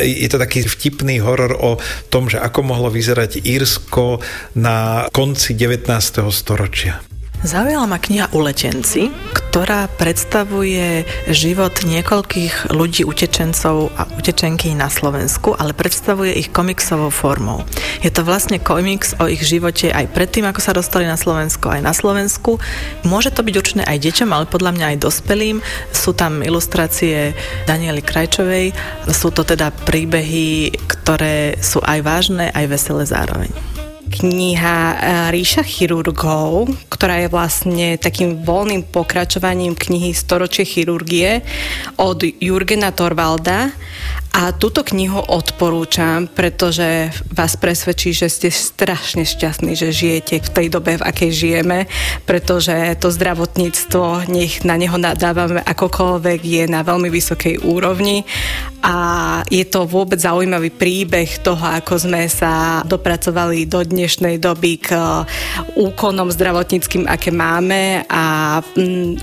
je to taký vtipný horor o tom, že ako mohlo vyzerať Írsko na konci 19. storočia. Zaujala ma kniha Uletenci, ktorá predstavuje život niekoľkých ľudí, utečencov a utečenky na Slovensku, ale predstavuje ich komiksovou formou. Je to vlastne komiks o ich živote aj predtým, ako sa dostali na Slovensko, aj na Slovensku. Môže to byť určené aj deťom, ale podľa mňa aj dospelým. Sú tam ilustrácie Daniely Krajčovej, sú to teda príbehy, ktoré sú aj vážne, aj veselé zároveň kniha e, Ríša chirurgov, ktorá je vlastne takým voľným pokračovaním knihy Storočie chirurgie od Jurgena Torvalda. A túto knihu odporúčam, pretože vás presvedčí, že ste strašne šťastní, že žijete v tej dobe, v akej žijeme, pretože to zdravotníctvo, nech na neho nadávame akokoľvek, je na veľmi vysokej úrovni. A je to vôbec zaujímavý príbeh toho, ako sme sa dopracovali do dnešnej doby k úkonom zdravotníckým, aké máme a m,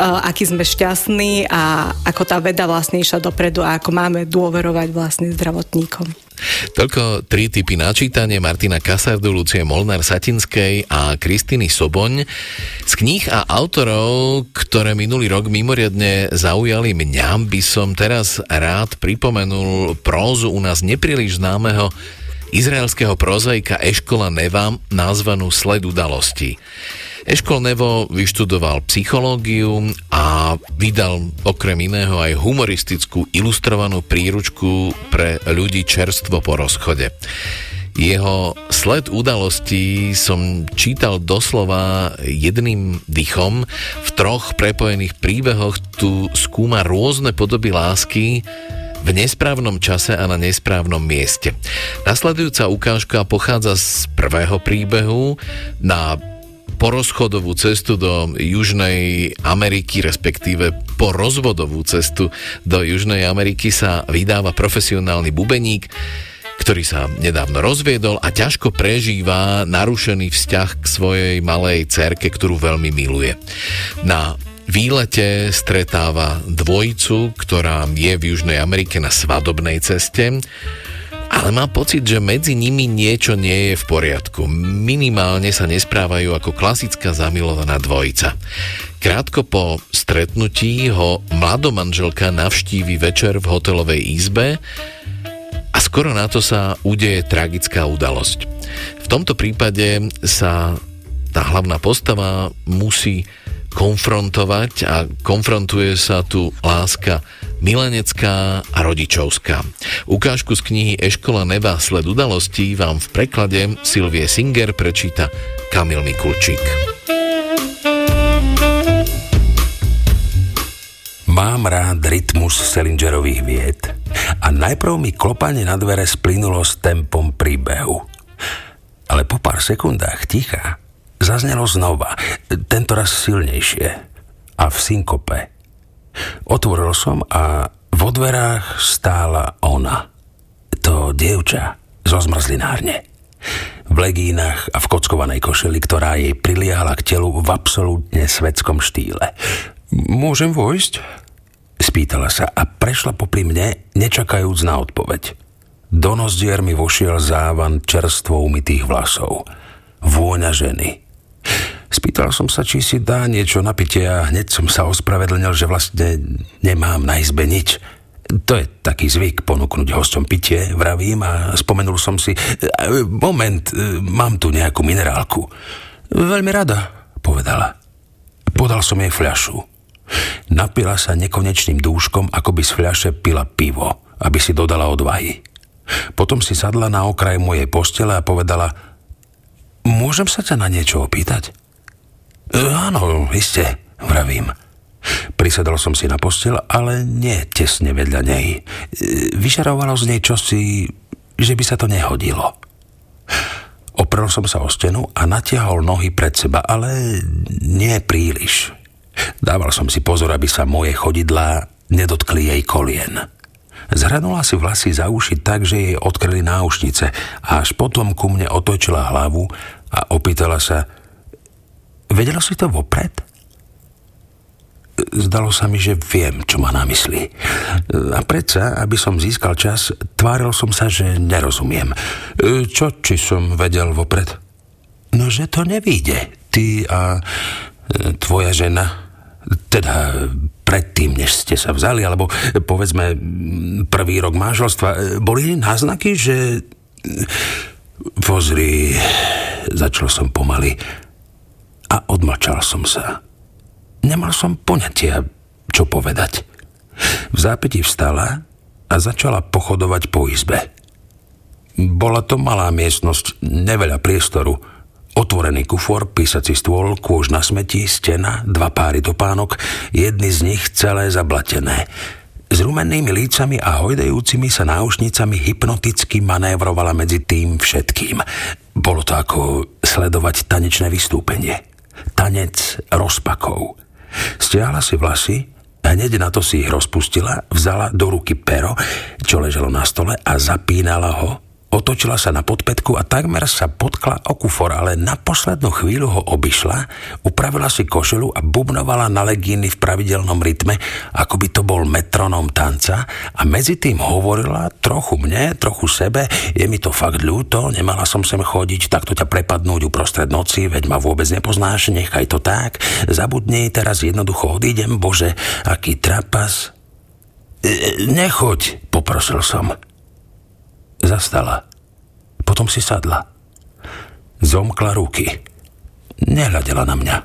aký sme šťastní a ako tá veda vlastne išla dopredu a ako máme dôverovať vlastne zdravotníkom. Toľko tri typy načítanie Martina Kasardu, Lucie Molnár Satinskej a Kristiny Soboň. Z kníh a autorov, ktoré minulý rok mimoriadne zaujali mňa, by som teraz rád pripomenul prózu u nás nepríliš známeho izraelského prozaika Eškola Neva nazvanú Sled udalostí. Eškol Nevo vyštudoval psychológiu a vydal okrem iného aj humoristickú ilustrovanú príručku pre ľudí čerstvo po rozchode. Jeho sled udalostí som čítal doslova jedným dychom. V troch prepojených príbehoch tu skúma rôzne podoby lásky, v nesprávnom čase a na nesprávnom mieste. Nasledujúca ukážka pochádza z prvého príbehu. Na porozchodovú cestu do Južnej Ameriky, respektíve po rozvodovú cestu do Južnej Ameriky sa vydáva profesionálny bubeník, ktorý sa nedávno rozviedol a ťažko prežíva narušený vzťah k svojej malej cerke, ktorú veľmi miluje. Na výlete stretáva dvojicu, ktorá je v Južnej Amerike na svadobnej ceste ale má pocit, že medzi nimi niečo nie je v poriadku. Minimálne sa nesprávajú ako klasická zamilovaná dvojica. Krátko po stretnutí ho mladomanželka navštívi večer v hotelovej izbe a skoro na to sa udeje tragická udalosť. V tomto prípade sa tá hlavná postava musí konfrontovať a konfrontuje sa tu láska milenecká a rodičovská. Ukážku z knihy Eškola neba sled udalostí vám v preklade Silvie Singer prečíta Kamil Mikulčík. Mám rád rytmus Selingerových vied a najprv mi klopanie na dvere splynulo s tempom príbehu. Ale po pár sekundách ticha Zaznelo znova, tentoraz silnejšie a v synkope. Otvoril som a vo dverách stála ona. To dievča zo zmrzlinárne. V legínach a v kockovanej košeli, ktorá jej priliahala k telu v absolútne svetskom štýle. Môžem vojsť? Spýtala sa a prešla popri mne, nečakajúc na odpoveď. Do nozdier mi vošiel závan čerstvo umytých vlasov. Vôňa ženy – Spýtal som sa, či si dá niečo na pitie a hneď som sa ospravedlnil, že vlastne nemám na izbe nič. To je taký zvyk ponúknuť hosťom pitie, vravím a spomenul som si, moment, mám tu nejakú minerálku. Veľmi rada, povedala. Podal som jej fľašu. Napila sa nekonečným dúškom, ako by z fľaše pila pivo, aby si dodala odvahy. Potom si sadla na okraj mojej postele a povedala – Môžem sa ťa na niečo opýtať? E, áno, iste, vravím. Prisedol som si na postel, ale nie tesne vedľa nej. E, z nej čosi, že by sa to nehodilo. Oprel som sa o stenu a natiahol nohy pred seba, ale nie príliš. Dával som si pozor, aby sa moje chodidlá nedotkli jej kolien. Zhrnula si vlasy za uši tak, že jej odkryli náušnice a až potom ku mne otočila hlavu a opýtala sa Vedela si to vopred? Zdalo sa mi, že viem, čo má na mysli. A predsa, aby som získal čas, tváril som sa, že nerozumiem. Čo, či som vedel vopred? No, že to nevíde. Ty a e, tvoja žena, teda predtým, než ste sa vzali, alebo povedzme prvý rok manželstva, boli náznaky, že... Pozri, začal som pomaly a odmlčal som sa. Nemal som poňatia, čo povedať. V zápäti vstala a začala pochodovať po izbe. Bola to malá miestnosť, neveľa priestoru, otvorený kufor, písací stôl, kôž na smeti, stena, dva páry topánok, jedny z nich celé zablatené. S rumennými lícami a hojdajúcimi sa náušnicami hypnoticky manévrovala medzi tým všetkým. Bolo to ako sledovať tanečné vystúpenie. Tanec rozpakov. Stiahla si vlasy, hneď na to si ich rozpustila, vzala do ruky pero, čo leželo na stole a zapínala ho Otočila sa na podpetku a takmer sa potkla o kufor, ale na poslednú chvíľu ho obišla, upravila si košelu a bubnovala na legíny v pravidelnom rytme, ako by to bol metronom tanca a medzi tým hovorila trochu mne, trochu sebe, je mi to fakt ľúto, nemala som sem chodiť, takto ťa prepadnúť uprostred noci, veď ma vôbec nepoznáš, nechaj to tak, zabudni, teraz jednoducho odídem, bože, aký trapas. E, e nechoď, poprosil som. Zastala. Potom si sadla. Zomkla ruky. Nehľadela na mňa.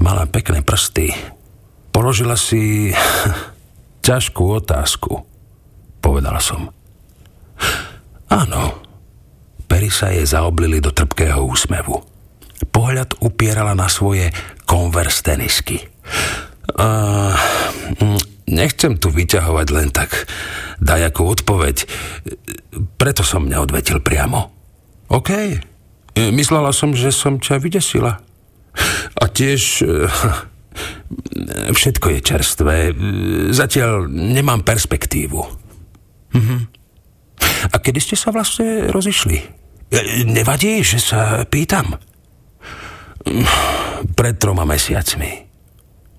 Mala pekné prsty. Položila si ťažkú otázku. Povedala som. Áno. Pery sa jej zaoblili do trpkého úsmevu. Pohľad upierala na svoje konvers tenisky. Uh, nechcem tu vyťahovať len tak daj ako odpoveď. Preto som neodvetil priamo. OK. Myslela som, že som ťa vydesila. A tiež všetko je čerstvé. Zatiaľ nemám perspektívu. Mhm. A kedy ste sa vlastne rozišli? Nevadí, že sa pýtam? Pred troma mesiacmi.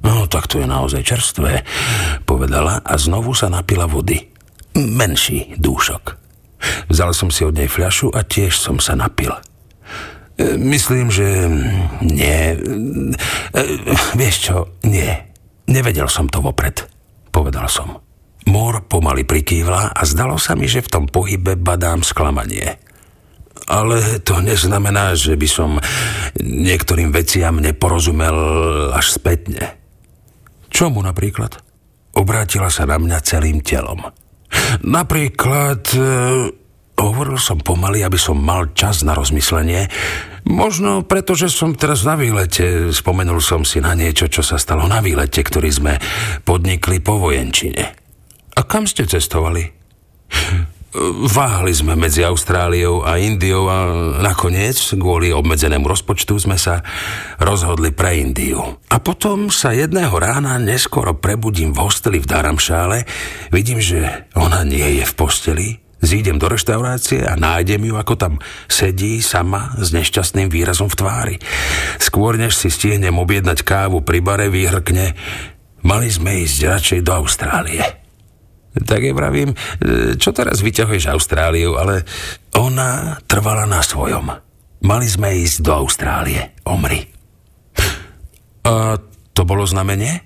No, tak to je naozaj čerstvé, povedala a znovu sa napila vody menší dúšok. Vzal som si od nej fľašu a tiež som sa napil. E, myslím, že nie. E, vieš čo, nie. Nevedel som to vopred, povedal som. Mor pomaly prikývla a zdalo sa mi, že v tom pohybe badám sklamanie. Ale to neznamená, že by som niektorým veciam neporozumel až spätne. Čomu napríklad? Obrátila sa na mňa celým telom. Napríklad, e, hovoril som pomaly, aby som mal čas na rozmyslenie. Možno preto, že som teraz na výlete. Spomenul som si na niečo, čo sa stalo na výlete, ktorý sme podnikli po vojenčine. A kam ste cestovali? Váhali sme medzi Austráliou a Indiou a nakoniec, kvôli obmedzenému rozpočtu, sme sa rozhodli pre Indiu. A potom sa jedného rána neskoro prebudím v hosteli v Daramšále, vidím, že ona nie je v posteli, zídem do reštaurácie a nájdem ju, ako tam sedí sama s nešťastným výrazom v tvári. Skôr než si stihnem objednať kávu pri bare, vyhrkne, mali sme ísť radšej do Austrálie. Tak je vravím, e, čo teraz vyťahuješ Austráliu, ale ona trvala na svojom. Mali sme ísť do Austrálie, omri. A to bolo znamenie?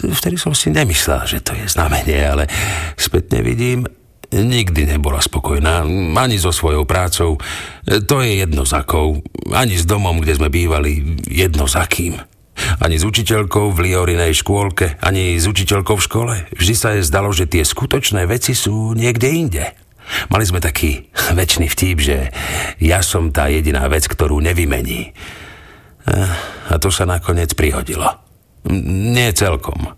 Vtedy som si nemyslel, že to je znamenie, ale spätne vidím, nikdy nebola spokojná, ani so svojou prácou. To je jedno za akou, ani s domom, kde sme bývali, jedno za kým. Ani s učiteľkou v Liorinej škôlke, ani s učiteľkou v škole. Vždy sa jej zdalo, že tie skutočné veci sú niekde inde. Mali sme taký väčší vtip, že ja som tá jediná vec, ktorú nevymení. Eh, a to sa nakoniec prihodilo. Nie celkom.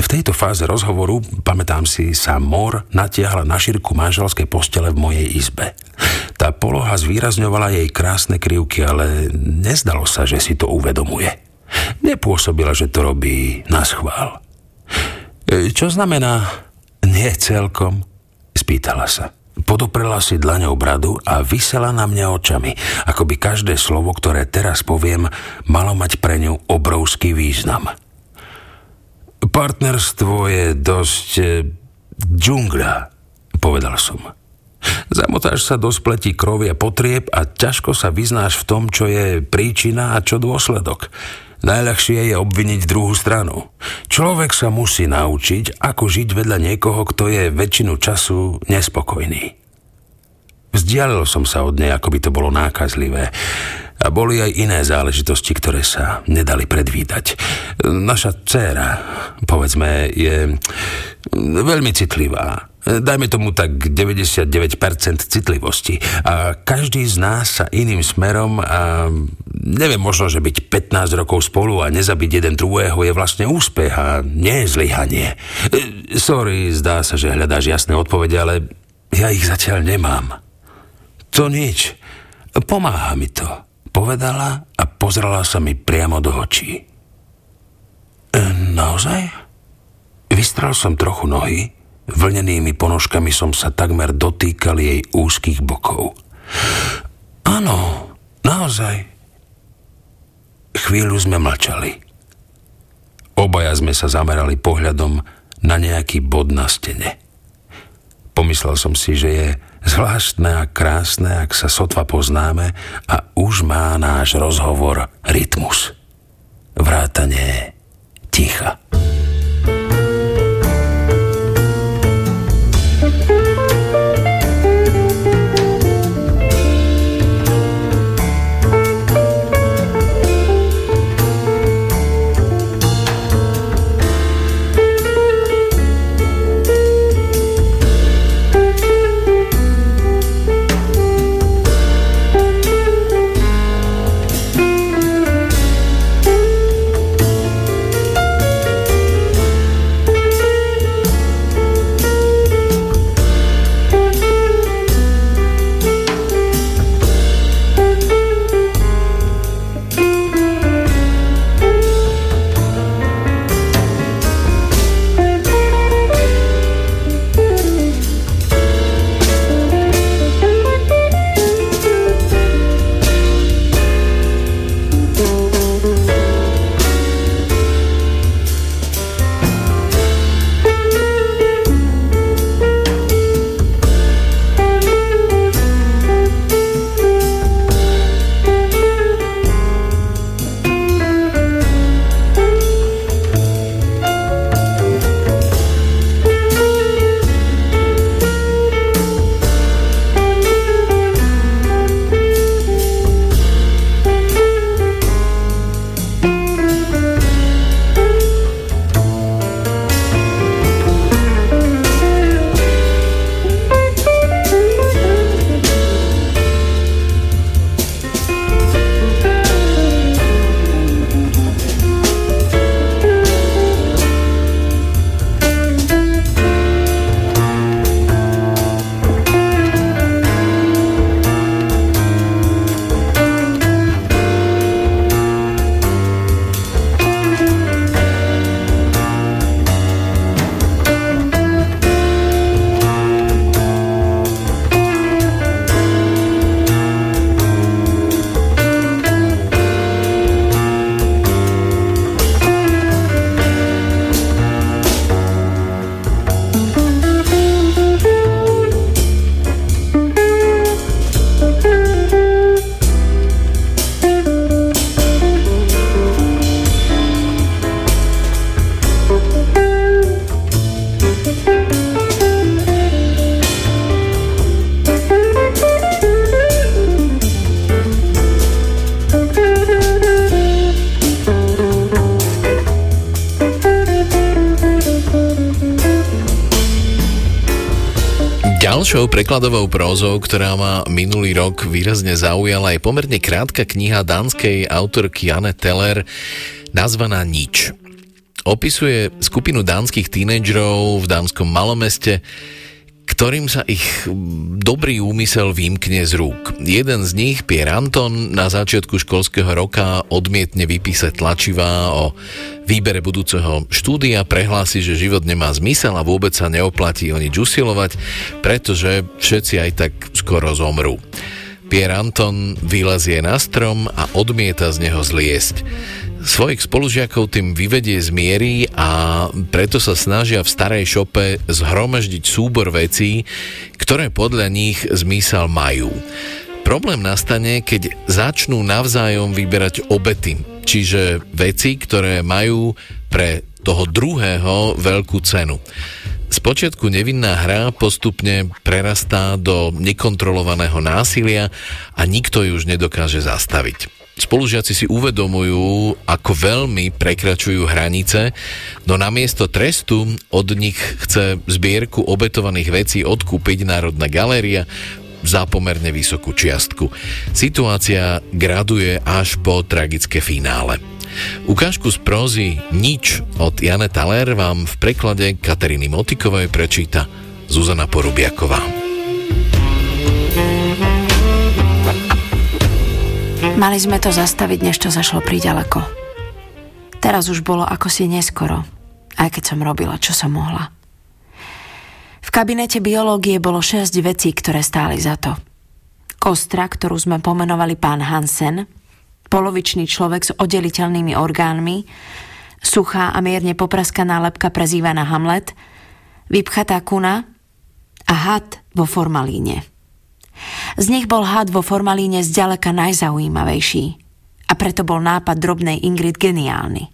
V tejto fáze rozhovoru, pamätám si, sa Mor natiahla na šírku manželskej postele v mojej izbe. Tá poloha zvýrazňovala jej krásne krivky, ale nezdalo sa, že si to uvedomuje. Nepôsobila, že to robí na schvál. E, čo znamená nie celkom? Spýtala sa. Podoprela si dlaňou bradu a vysela na mňa očami, ako by každé slovo, ktoré teraz poviem, malo mať pre ňu obrovský význam. Partnerstvo je dosť e, džungľa, povedal som. Zamotáš sa do spletí krovia potrieb a ťažko sa vyznáš v tom, čo je príčina a čo dôsledok. Najľahšie je obviniť druhú stranu. Človek sa musí naučiť, ako žiť vedľa niekoho, kto je väčšinu času nespokojný. Vzdialil som sa od nej, ako by to bolo nákazlivé. A boli aj iné záležitosti, ktoré sa nedali predvídať. Naša dcéra, povedzme, je veľmi citlivá. Dajme tomu tak 99% citlivosti. A každý z nás sa iným smerom a neviem, možno, že byť 15 rokov spolu a nezabiť jeden druhého je vlastne úspech a nie zlyhanie. Sorry, zdá sa, že hľadáš jasné odpovede, ale ja ich zatiaľ nemám. To nič. Pomáha mi to povedala a pozrela sa mi priamo do očí. E, naozaj? Vystrel som trochu nohy, vlnenými ponožkami som sa takmer dotýkal jej úzkých bokov. Áno, naozaj. Chvíľu sme mlčali. Obaja sme sa zamerali pohľadom na nejaký bod na stene. Pomyslel som si, že je zvláštne a krásne, ak sa sotva poznáme a už má náš rozhovor rytmus. Vrátanie ticha. Ďalšou prekladovou prózou, ktorá ma minulý rok výrazne zaujala, je pomerne krátka kniha dánskej autorky Janne Teller, nazvaná Nič. Opisuje skupinu dánskych tínedžerov v dánskom malomeste, ktorým sa ich dobrý úmysel vymkne z rúk. Jeden z nich, Pierre Anton, na začiatku školského roka odmietne vypísať tlačivá o výbere budúceho štúdia, prehlási, že život nemá zmysel a vôbec sa neoplatí o nič usilovať, pretože všetci aj tak skoro zomrú. Pierre Anton vylezie na strom a odmieta z neho zliesť svojich spolužiakov tým vyvedie z miery a preto sa snažia v starej šope zhromaždiť súbor vecí, ktoré podľa nich zmysel majú. Problém nastane, keď začnú navzájom vyberať obety, čiže veci, ktoré majú pre toho druhého veľkú cenu. Spočiatku nevinná hra postupne prerastá do nekontrolovaného násilia a nikto ju už nedokáže zastaviť. Spolužiaci si uvedomujú, ako veľmi prekračujú hranice, no namiesto trestu od nich chce zbierku obetovaných vecí odkúpiť Národná galéria za pomerne vysokú čiastku. Situácia graduje až po tragické finále. Ukážku z prózy Nič od Jane Taler vám v preklade Kateriny Motikovej prečíta Zuzana Porubiaková. Mali sme to zastaviť, než to zašlo príďaleko. Teraz už bolo ako si neskoro, aj keď som robila, čo som mohla. V kabinete biológie bolo šesť vecí, ktoré stáli za to. Kostra, ktorú sme pomenovali pán Hansen, polovičný človek s oddeliteľnými orgánmi, suchá a mierne popraskaná lepka prezývaná Hamlet, vypchatá kuna a had vo formalíne. Z nich bol had vo formalíne zďaleka najzaujímavejší a preto bol nápad drobnej Ingrid geniálny.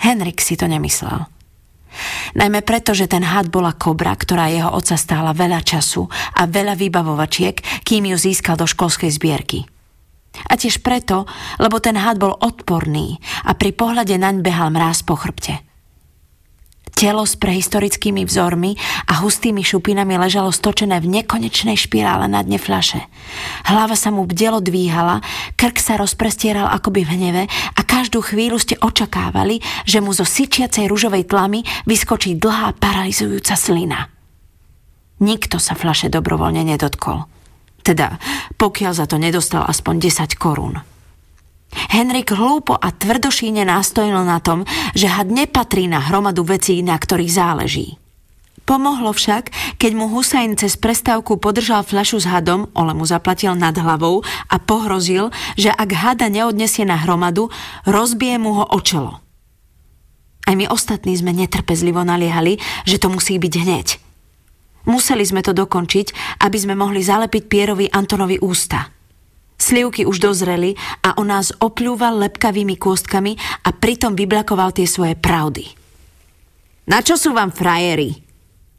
Henrik si to nemyslel. Najmä preto, že ten had bola kobra, ktorá jeho oca stála veľa času a veľa vybavovačiek, kým ju získal do školskej zbierky. A tiež preto, lebo ten had bol odporný a pri pohľade naň behal mráz po chrbte. Telo s prehistorickými vzormi a hustými šupinami ležalo stočené v nekonečnej špirále na dne fľaše. Hlava sa mu bdelo dvíhala, krk sa rozprestieral akoby v hneve a každú chvíľu ste očakávali, že mu zo syčiacej ružovej tlamy vyskočí dlhá paralizujúca slina. Nikto sa fľaše dobrovoľne nedotkol. Teda, pokiaľ za to nedostal aspoň 10 korún. Henrik hlúpo a tvrdošíne nástojil na tom, že had nepatrí na hromadu vecí, na ktorých záleží. Pomohlo však, keď mu Husajn cez prestávku podržal fľašu s hadom, ole mu zaplatil nad hlavou a pohrozil, že ak hada neodnesie na hromadu, rozbije mu ho o čelo. Aj my ostatní sme netrpezlivo naliehali, že to musí byť hneď. Museli sme to dokončiť, aby sme mohli zalepiť Pierovi Antonovi ústa – Slivky už dozreli a on nás opľúval lepkavými kôstkami a pritom vyblakoval tie svoje pravdy. Na čo sú vám frajeri?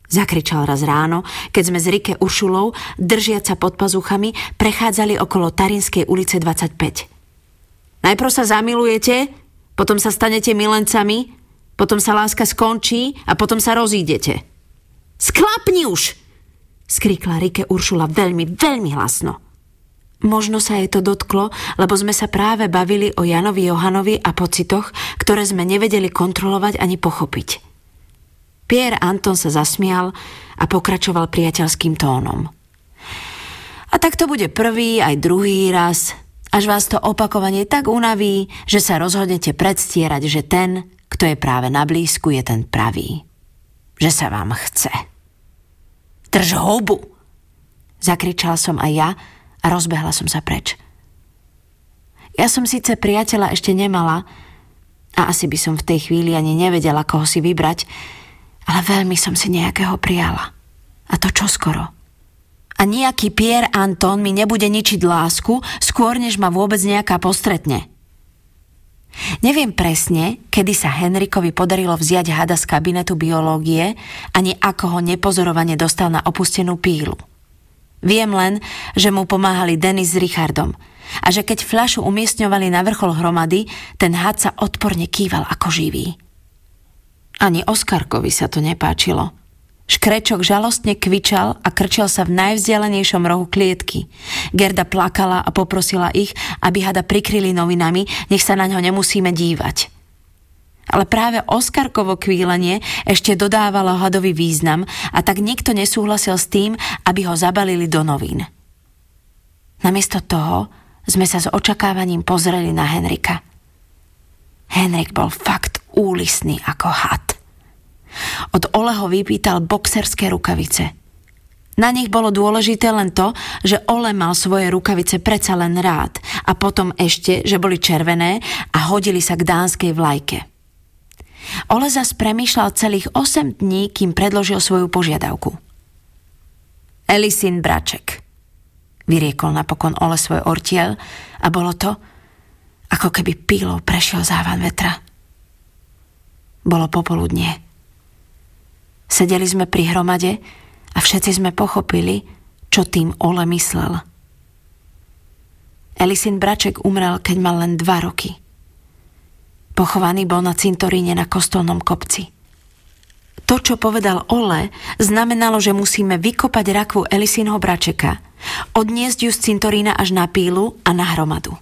Zakričal raz ráno, keď sme z Rike Uršulou, držiaca pod pazuchami, prechádzali okolo Tarinskej ulice 25. Najprv sa zamilujete, potom sa stanete milencami, potom sa láska skončí a potom sa rozídete. Sklapni už! skrikla Rike Uršula veľmi, veľmi hlasno. Možno sa jej to dotklo, lebo sme sa práve bavili o Janovi Johanovi a pocitoch, ktoré sme nevedeli kontrolovať ani pochopiť. Pierre Anton sa zasmial a pokračoval priateľským tónom. A tak to bude prvý aj druhý raz, až vás to opakovanie tak unaví, že sa rozhodnete predstierať, že ten, kto je práve na blízku, je ten pravý. Že sa vám chce. Drž hubu! Zakričal som aj ja, a rozbehla som sa preč. Ja som síce priateľa ešte nemala a asi by som v tej chvíli ani nevedela, koho si vybrať, ale veľmi som si nejakého prijala. A to čo skoro. A nejaký Pierre Anton mi nebude ničiť lásku, skôr než ma vôbec nejaká postretne. Neviem presne, kedy sa Henrikovi podarilo vziať hada z kabinetu biológie, ani ako ho nepozorovane dostal na opustenú pílu. Viem len, že mu pomáhali Denis s Richardom a že keď fľašu umiestňovali na vrchol hromady, ten had sa odporne kýval ako živý. Ani Oskarkovi sa to nepáčilo. Škrečok žalostne kvičal a krčil sa v najvzdialenejšom rohu klietky. Gerda plakala a poprosila ich, aby hada prikryli novinami, nech sa na ňo nemusíme dívať. Ale práve Oskarkovo kvílenie ešte dodávalo hadový význam a tak nikto nesúhlasil s tým, aby ho zabalili do novín. Namiesto toho sme sa s očakávaním pozreli na Henrika. Henrik bol fakt úlisný ako had. Od Oleho vypýtal boxerské rukavice – na nich bolo dôležité len to, že Ole mal svoje rukavice predsa len rád a potom ešte, že boli červené a hodili sa k dánskej vlajke. Ole zas premýšľal celých 8 dní, kým predložil svoju požiadavku. Elisin Braček. Vyriekol napokon Ole svoj ortiel a bolo to, ako keby pílou prešiel závan vetra. Bolo popoludnie. Sedeli sme pri hromade a všetci sme pochopili, čo tým Ole myslel. Elisin Braček umrel, keď mal len dva roky. Pochovaný bol na cintoríne na kostolnom kopci. To, čo povedal Ole, znamenalo, že musíme vykopať rakvu Elisinho Bračeka, odniesť ju z cintorína až na pílu a na hromadu.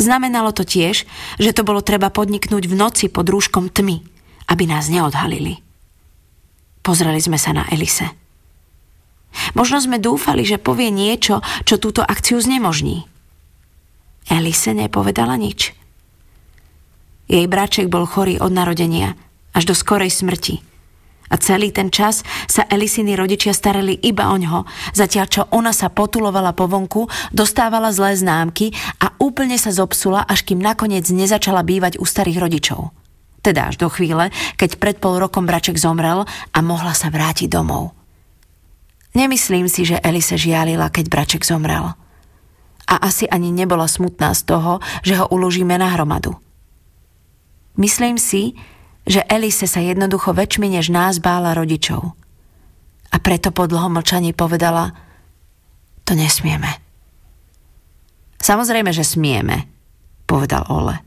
Znamenalo to tiež, že to bolo treba podniknúť v noci pod rúškom tmy, aby nás neodhalili. Pozreli sme sa na Elise. Možno sme dúfali, že povie niečo, čo túto akciu znemožní. Elise nepovedala nič. Jej braček bol chorý od narodenia až do skorej smrti. A celý ten čas sa Elisiny rodičia starali iba o ňo, zatiaľ čo ona sa potulovala po vonku, dostávala zlé známky a úplne sa zopsula, až kým nakoniec nezačala bývať u starých rodičov. Teda až do chvíle, keď pred pol rokom braček zomrel a mohla sa vrátiť domov. Nemyslím si, že Elise žialila, keď braček zomrel. A asi ani nebola smutná z toho, že ho uložíme na hromadu. Myslím si, že Elise sa jednoducho väčšmi než nás bála rodičov. A preto po dlhom mlčaní povedala, to nesmieme. Samozrejme, že smieme, povedal Ole.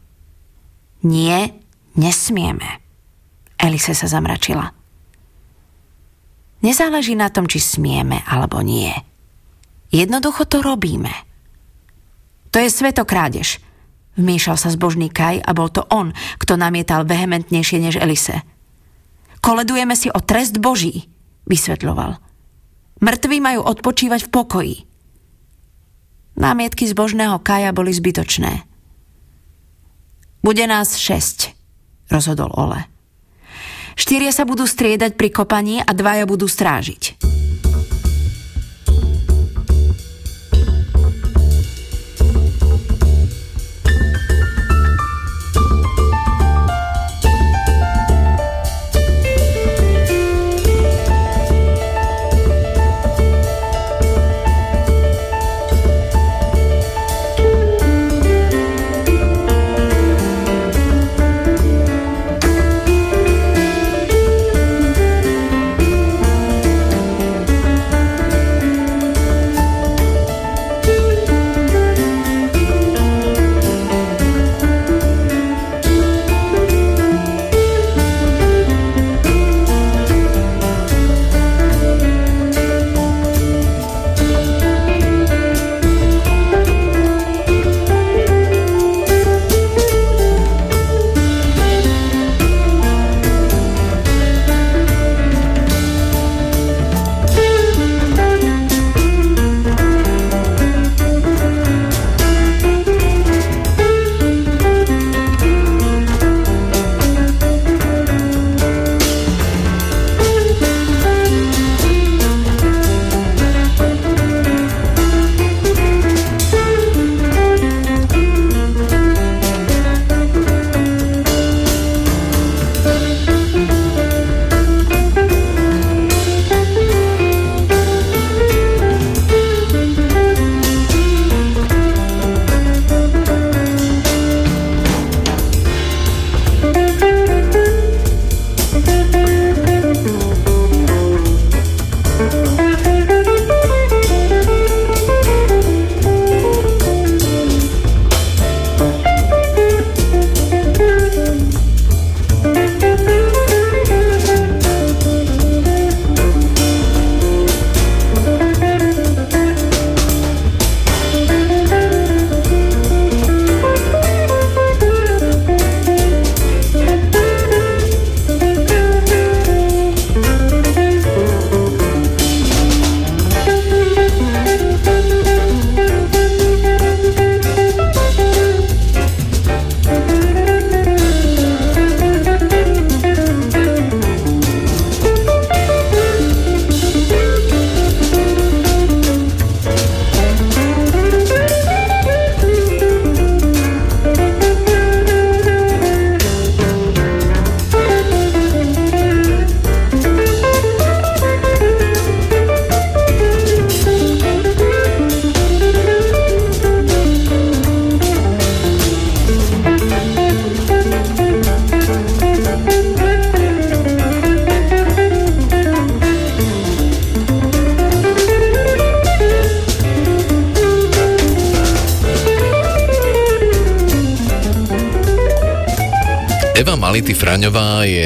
Nie, nesmieme. Elise sa zamračila. Nezáleží na tom, či smieme alebo nie. Jednoducho to robíme. To je svetokrádež. Vmiešal sa zbožný Kaj a bol to on, kto namietal vehementnejšie než Elise. Koledujeme si o trest Boží, vysvetľoval. Mŕtvi majú odpočívať v pokoji. Námietky zbožného Kaja boli zbytočné. Bude nás šesť, rozhodol Ole. Štyria sa budú striedať pri kopaní a dvaja budú strážiť.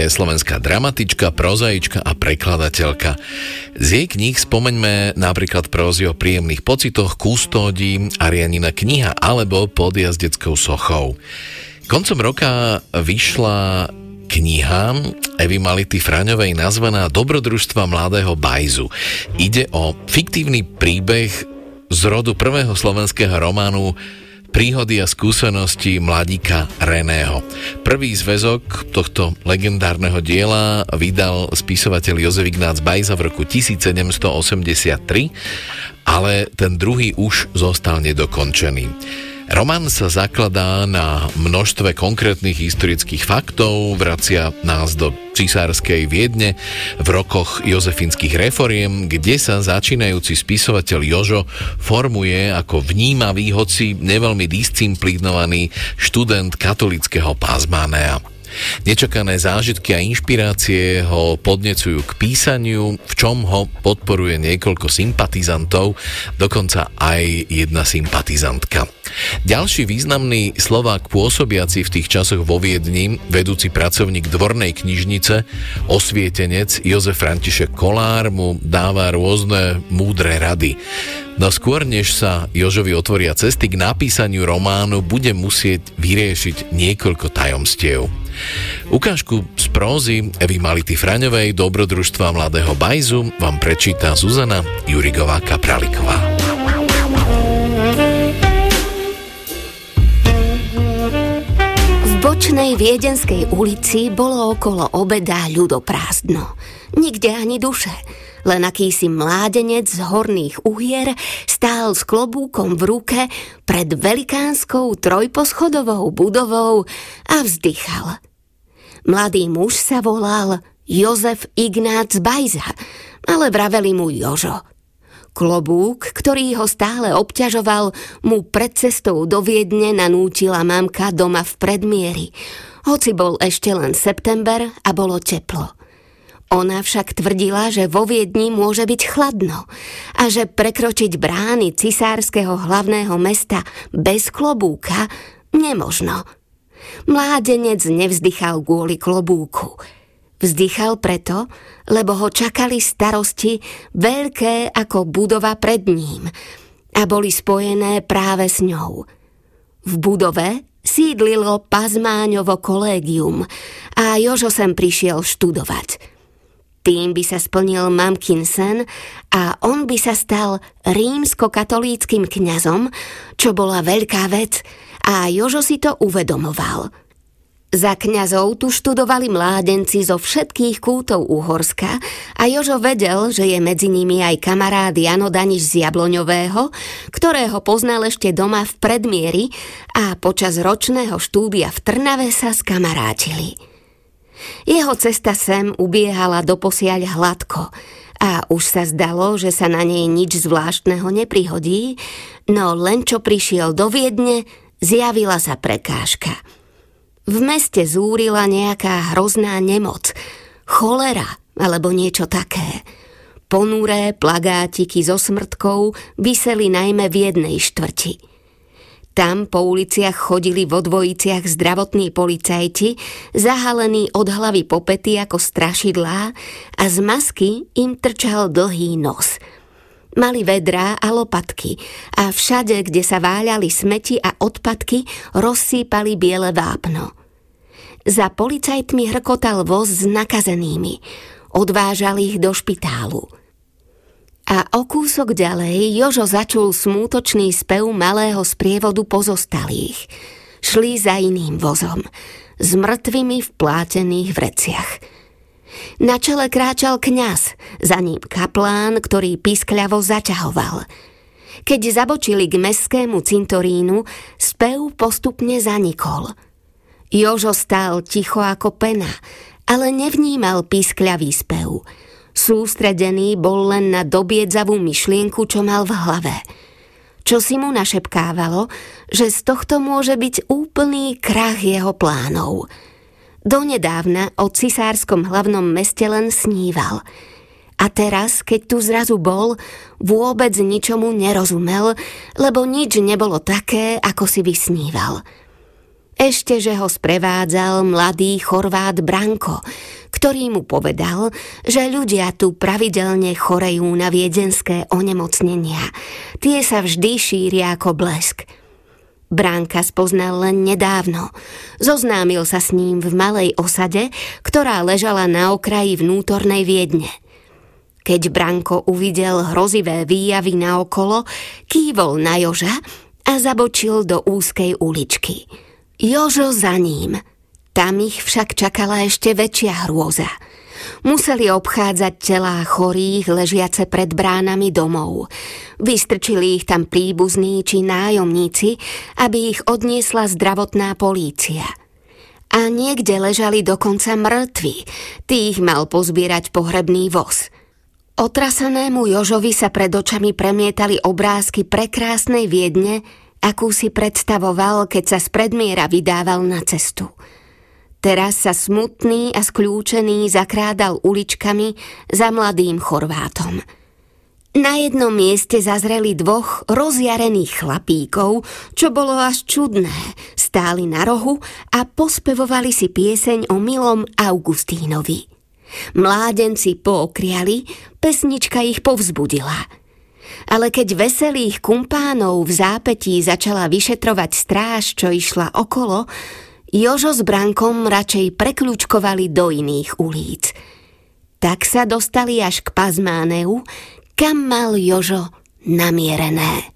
Slovenská dramatička, prozaička a prekladateľka. Z jej kníh spomeňme napríklad prózy o príjemných pocitoch, kustódi, Arianina kniha alebo pod jazdeckou sochou. Koncom roka vyšla kniha Evy Mality Fraňovej nazvaná Dobrodružstva mladého bajzu. Ide o fiktívny príbeh z rodu prvého slovenského románu príhody a skúsenosti mladíka Reného. Prvý zväzok tohto legendárneho diela vydal spisovateľ Jozef Ignác Bajza v roku 1783, ale ten druhý už zostal nedokončený. Román sa zakladá na množstve konkrétnych historických faktov, vracia nás do cisárskej Viedne v rokoch jozefínskych reforiem, kde sa začínajúci spisovateľ Jožo formuje ako vnímavý, hoci neveľmi disciplinovaný študent katolického pázmánea. Nečakané zážitky a inšpirácie ho podnecujú k písaniu, v čom ho podporuje niekoľko sympatizantov, dokonca aj jedna sympatizantka. Ďalší významný Slovák pôsobiaci v tých časoch vo Viedni, vedúci pracovník dvornej knižnice, osvietenec Jozef František Kolár mu dáva rôzne múdre rady. No skôr, než sa Jožovi otvoria cesty k napísaniu románu, bude musieť vyriešiť niekoľko tajomstiev. Ukážku z prózy Evy Mality Fraňovej Dobrodružstva mladého Bajzu vám prečíta Zuzana Jurigová Kapraliková. V bočnej viedenskej ulici bolo okolo obeda ľudoprázdno. Nikde ani duše len akýsi mládenec z horných uhier stál s klobúkom v ruke pred velikánskou trojposchodovou budovou a vzdychal. Mladý muž sa volal Jozef Ignác Bajza, ale vraveli mu Jožo. Klobúk, ktorý ho stále obťažoval, mu pred cestou do Viedne nanútila mamka doma v predmieri, hoci bol ešte len september a bolo teplo. Ona však tvrdila, že vo Viedni môže byť chladno a že prekročiť brány cisárskeho hlavného mesta bez klobúka nemožno. Mládenec nevzdychal kvôli klobúku. Vzdychal preto, lebo ho čakali starosti veľké ako budova pred ním a boli spojené práve s ňou. V budove sídlilo Pazmáňovo kolégium a Jožo sem prišiel študovať – tým by sa splnil mamkin sen a on by sa stal rímsko-katolíckým kňazom, čo bola veľká vec a Jožo si to uvedomoval. Za kňazov tu študovali mládenci zo všetkých kútov Uhorska a Jožo vedel, že je medzi nimi aj kamarád Jano Daniš z Jabloňového, ktorého poznal ešte doma v predmieri a počas ročného štúdia v Trnave sa skamarátili. Jeho cesta sem ubiehala doposiaľ hladko a už sa zdalo, že sa na nej nič zvláštneho neprihodí, no len čo prišiel do Viedne, zjavila sa prekážka. V meste zúrila nejaká hrozná nemoc, cholera alebo niečo také. Ponuré plagátiky so smrtkou vyseli najmä v jednej štvrti – tam po uliciach chodili vo dvojiciach zdravotní policajti, zahalení od hlavy po pety ako strašidlá a z masky im trčal dlhý nos. Mali vedrá a lopatky a všade, kde sa váľali smeti a odpadky, rozsýpali biele vápno. Za policajtmi hrkotal voz s nakazenými. Odvážali ich do špitálu – a o kúsok ďalej Jožo začul smútočný spev malého sprievodu pozostalých. Šli za iným vozom, s mŕtvými v plátených vreciach. Na čele kráčal kňaz, za ním kaplán, ktorý pískľavo zaťahoval. Keď zabočili k mestskému cintorínu, spev postupne zanikol. Jožo stál ticho ako pena, ale nevnímal pískľavý spev – Sústredený bol len na dobiedzavú myšlienku, čo mal v hlave. Čo si mu našepkávalo, že z tohto môže byť úplný krach jeho plánov. Donedávna o cisárskom hlavnom meste len sníval. A teraz, keď tu zrazu bol, vôbec ničomu nerozumel, lebo nič nebolo také, ako si vysníval. Ešte, že ho sprevádzal mladý Chorvát Branko, ktorý mu povedal, že ľudia tu pravidelne chorejú na viedenské onemocnenia. Tie sa vždy šíria ako blesk. Bránka spoznal len nedávno. Zoznámil sa s ním v malej osade, ktorá ležala na okraji vnútornej Viedne. Keď Branko uvidel hrozivé výjavy naokolo, kývol na Joža a zabočil do úzkej uličky. Jožo za ním. Tam ich však čakala ešte väčšia hrôza. Museli obchádzať telá chorých ležiace pred bránami domov. Vystrčili ich tam príbuzní či nájomníci, aby ich odniesla zdravotná polícia. A niekde ležali dokonca mŕtvi. Tých mal pozbierať pohrebný voz. Otrasenému Jožovi sa pred očami premietali obrázky prekrásnej Viedne, akú si predstavoval, keď sa z predmiera vydával na cestu. Teraz sa smutný a skľúčený zakrádal uličkami za mladým Chorvátom. Na jednom mieste zazreli dvoch rozjarených chlapíkov, čo bolo až čudné. Stáli na rohu a pospevovali si pieseň o milom Augustínovi. Mládenci pookriali, pesnička ich povzbudila – ale keď veselých kumpánov v zápetí začala vyšetrovať stráž, čo išla okolo, Jožo s Brankom radšej prekľúčkovali do iných ulic. Tak sa dostali až k Pazmáneu, kam mal Jožo namierené.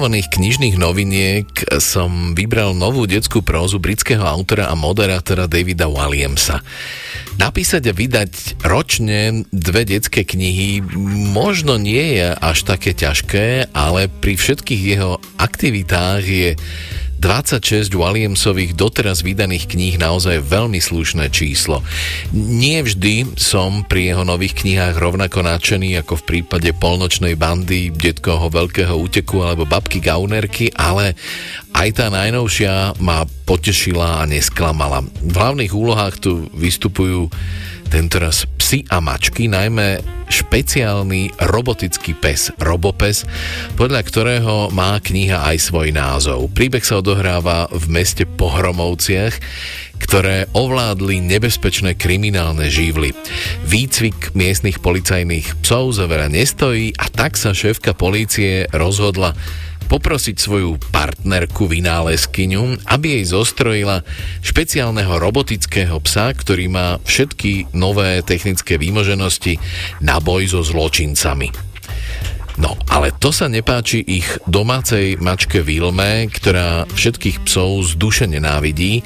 Pripravovaných knižných noviniek som vybral novú detskú prózu britského autora a moderátora Davida Williamsa. Napísať a vydať ročne dve detské knihy možno nie je až také ťažké, ale pri všetkých jeho aktivitách je 26 Williamsových doteraz vydaných kníh naozaj veľmi slušné číslo. Nie vždy som pri jeho nových knihách rovnako nadšený ako v prípade polnočnej bandy, detkoho veľkého úteku alebo babky Gaunerky, ale aj tá najnovšia ma potešila a nesklamala. V hlavných úlohách tu vystupujú tentoraz psi a mačky, najmä špeciálny robotický pes, Robopes, podľa ktorého má kniha aj svoj názov. Príbeh sa odohráva v meste Pohromovciach, ktoré ovládli nebezpečné kriminálne žívly. Výcvik miestnych policajných psov za nestojí a tak sa šéfka polície rozhodla poprosiť svoju partnerku vynálezkyňu, aby jej zostrojila špeciálneho robotického psa, ktorý má všetky nové technické výmoženosti na boj so zločincami. No, ale to sa nepáči ich domácej mačke Vilme, ktorá všetkých psov z duše nenávidí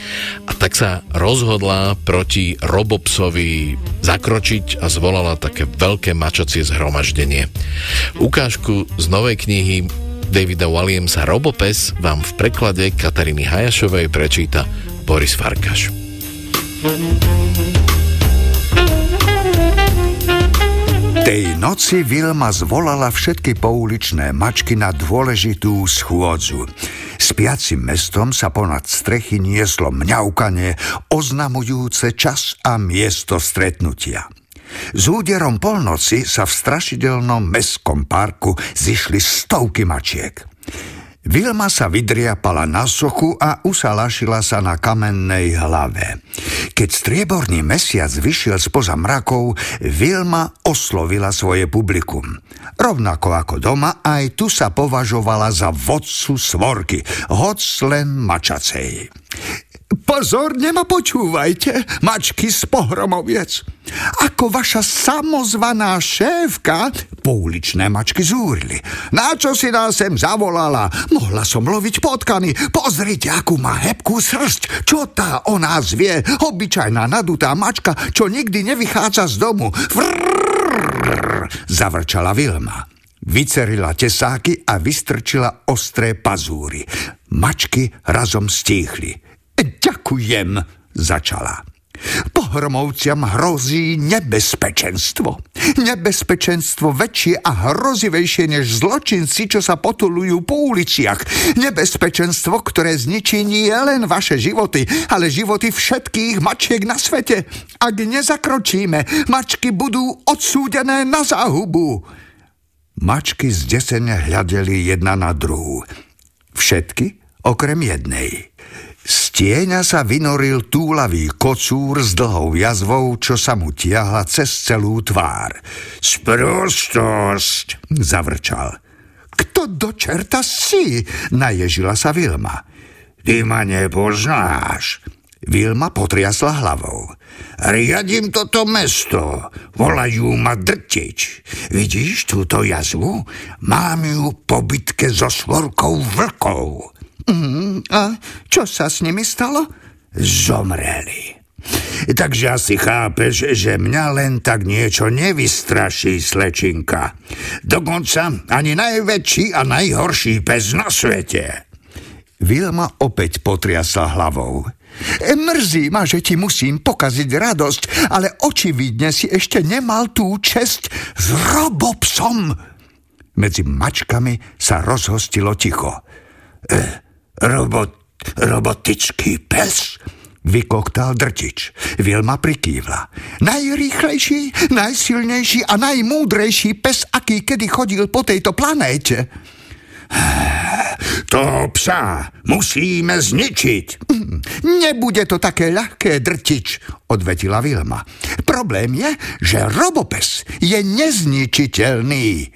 a tak sa rozhodla proti robopsovi zakročiť a zvolala také veľké mačacie zhromaždenie. Ukážku z novej knihy Davida Williamsa Robopes vám v preklade Katariny Hajašovej prečíta Boris Farkaš. Tej noci Vilma zvolala všetky pouličné mačky na dôležitú schôdzu. Spiacim mestom sa ponad strechy nieslo mňaukanie, oznamujúce čas a miesto stretnutia. S úderom polnoci sa v strašidelnom mestskom parku zišli stovky mačiek. Vilma sa vydriapala na sochu a usalašila sa na kamennej hlave. Keď strieborný mesiac vyšiel spoza mrakov, Vilma oslovila svoje publikum. Rovnako ako doma, aj tu sa považovala za vodcu svorky, hoc len mačacej. Pozorne ma počúvajte, mačky z pohromoviec. Ako vaša samozvaná šéfka, pouličné mačky zúrili. Na čo si nás sem zavolala? Mohla som loviť potkany. Pozrite, akú má hebkú srst. Čo tá o nás vie? Obyčajná nadutá mačka, čo nikdy nevychádza z domu. Vrrr, zavrčala Vilma. Vycerila tesáky a vystrčila ostré pazúry. Mačky razom stíchli. Ďakujem, začala. Pohromovciam hrozí nebezpečenstvo. Nebezpečenstvo väčšie a hrozivejšie než zločinci, čo sa potulujú po uliciach. Nebezpečenstvo, ktoré zničí nie len vaše životy, ale životy všetkých mačiek na svete. Ak nezakročíme, mačky budú odsúdené na záhubu. Mačky zdesene hľadeli jedna na druhú. Všetky okrem jednej. Tieňa sa vynoril túlavý kocúr s dlhou jazvou, čo sa mu tiahla cez celú tvár. Sprostosť, zavrčal. Kto do čerta si? Naježila sa Vilma. Ty ma nepoznáš. Vilma potriasla hlavou. Riadím toto mesto. Volajú ma Drtič. Vidíš túto jazvu? Mám ju po bitke so svorkou vlkov. Mm, a čo sa s nimi stalo? Zomreli. Takže asi chápeš, že mňa len tak niečo nevystraší, slečinka. Dokonca ani najväčší a najhorší pes na svete. Vilma opäť potriasla hlavou. Mrzí ma, že ti musím pokaziť radosť, ale očividne si ešte nemal tú česť s robopsom. Medzi mačkami sa rozhostilo ticho. E, Robot, robotický pes? Vykoktal drtič. Vilma prikývla. Najrýchlejší, najsilnejší a najmúdrejší pes, aký kedy chodil po tejto planéte. To psa musíme zničiť. Nebude to také ľahké, drtič, odvetila Vilma. Problém je, že robopes je nezničiteľný.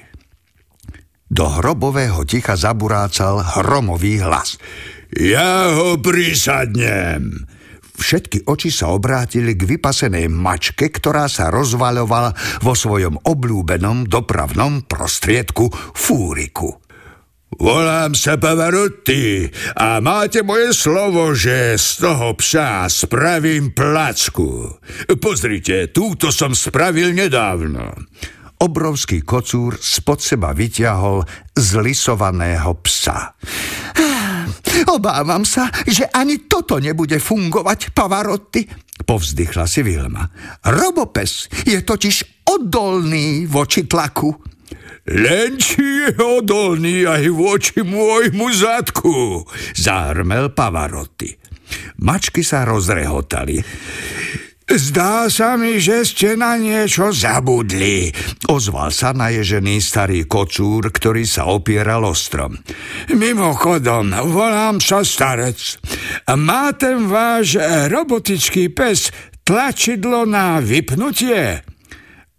Do hrobového ticha zaburácal hromový hlas. Ja ho prisadnem. Všetky oči sa obrátili k vypasenej mačke, ktorá sa rozvaľovala vo svojom obľúbenom dopravnom prostriedku fúriku. Volám sa Pavarotti a máte moje slovo, že z toho psa spravím placku. Pozrite, túto som spravil nedávno. Obrovský kocúr spod seba vyťahol zlisovaného psa. Obávam sa, že ani toto nebude fungovať, Pavarotti, povzdychla si Vilma. Robopes je totiž odolný voči tlaku. Len či je odolný aj voči môjmu zadku, zahrmel Pavarotti. Mačky sa rozrehotali. Zdá sa mi, že ste na niečo zabudli, ozval sa naježený starý kocúr, ktorý sa opieral o strom. Mimochodom, volám sa starec. Má ten váš robotický pes tlačidlo na vypnutie?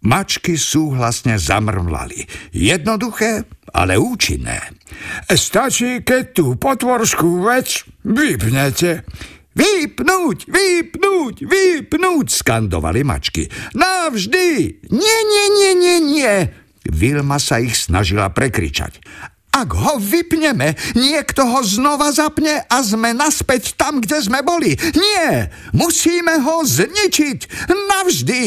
Mačky súhlasne zamrmlali. Jednoduché, ale účinné. Stačí, keď tú potvorskú vec vypnete. Vypnúť, vypnúť, vypnúť, skandovali mačky. Navždy! Nie, nie, nie, nie, nie! Vilma sa ich snažila prekričať. Ak ho vypneme, niekto ho znova zapne a sme naspäť tam, kde sme boli. Nie! Musíme ho zničiť! Navždy!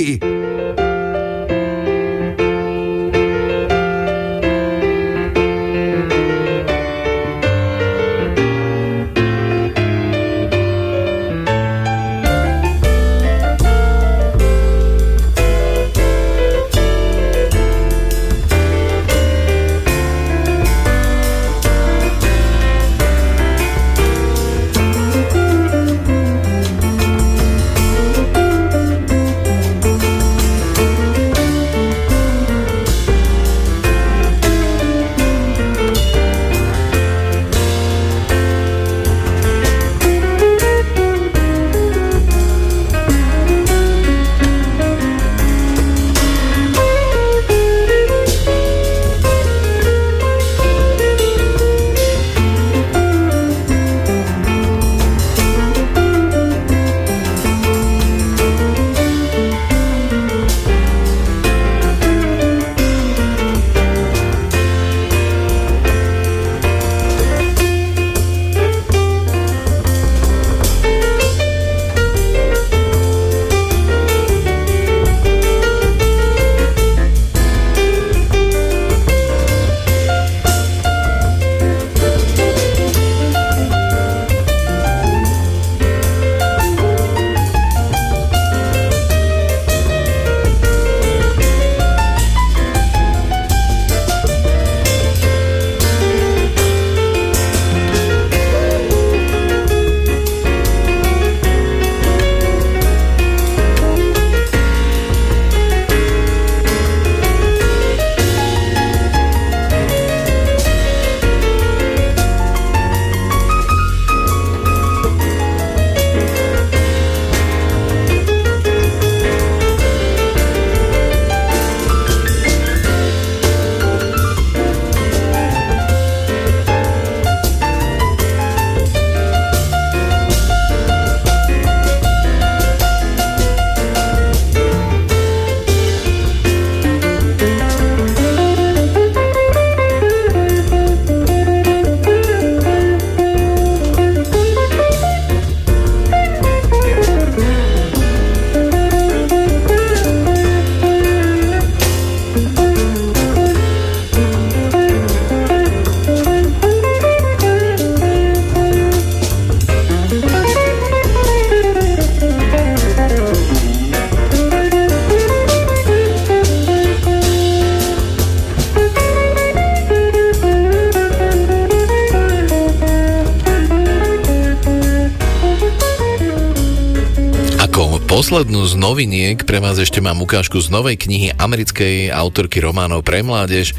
Poslednú z noviniek pre vás ešte mám ukážku z novej knihy americkej autorky románov pre mládež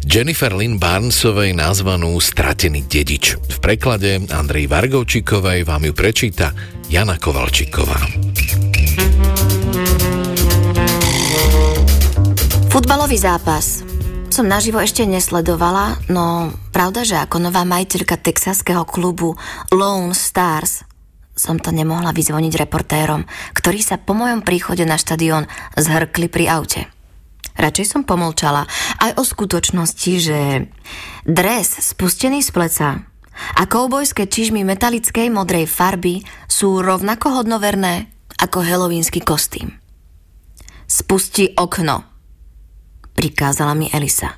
Jennifer Lynn Barnesovej nazvanú Stratený dedič. V preklade Andrej Vargovčíkovej vám ju prečíta Jana Kovalčíková. Futbalový zápas som naživo ešte nesledovala, no pravda, že ako nová majiteľka texaského klubu Lone Stars som to nemohla vyzvoniť reportérom, ktorí sa po mojom príchode na štadión zhrkli pri aute. Radšej som pomolčala aj o skutočnosti, že dres spustený z pleca a koubojské čižmy metalickej modrej farby sú rovnako hodnoverné ako helovínsky kostým. Spusti okno, prikázala mi Elisa.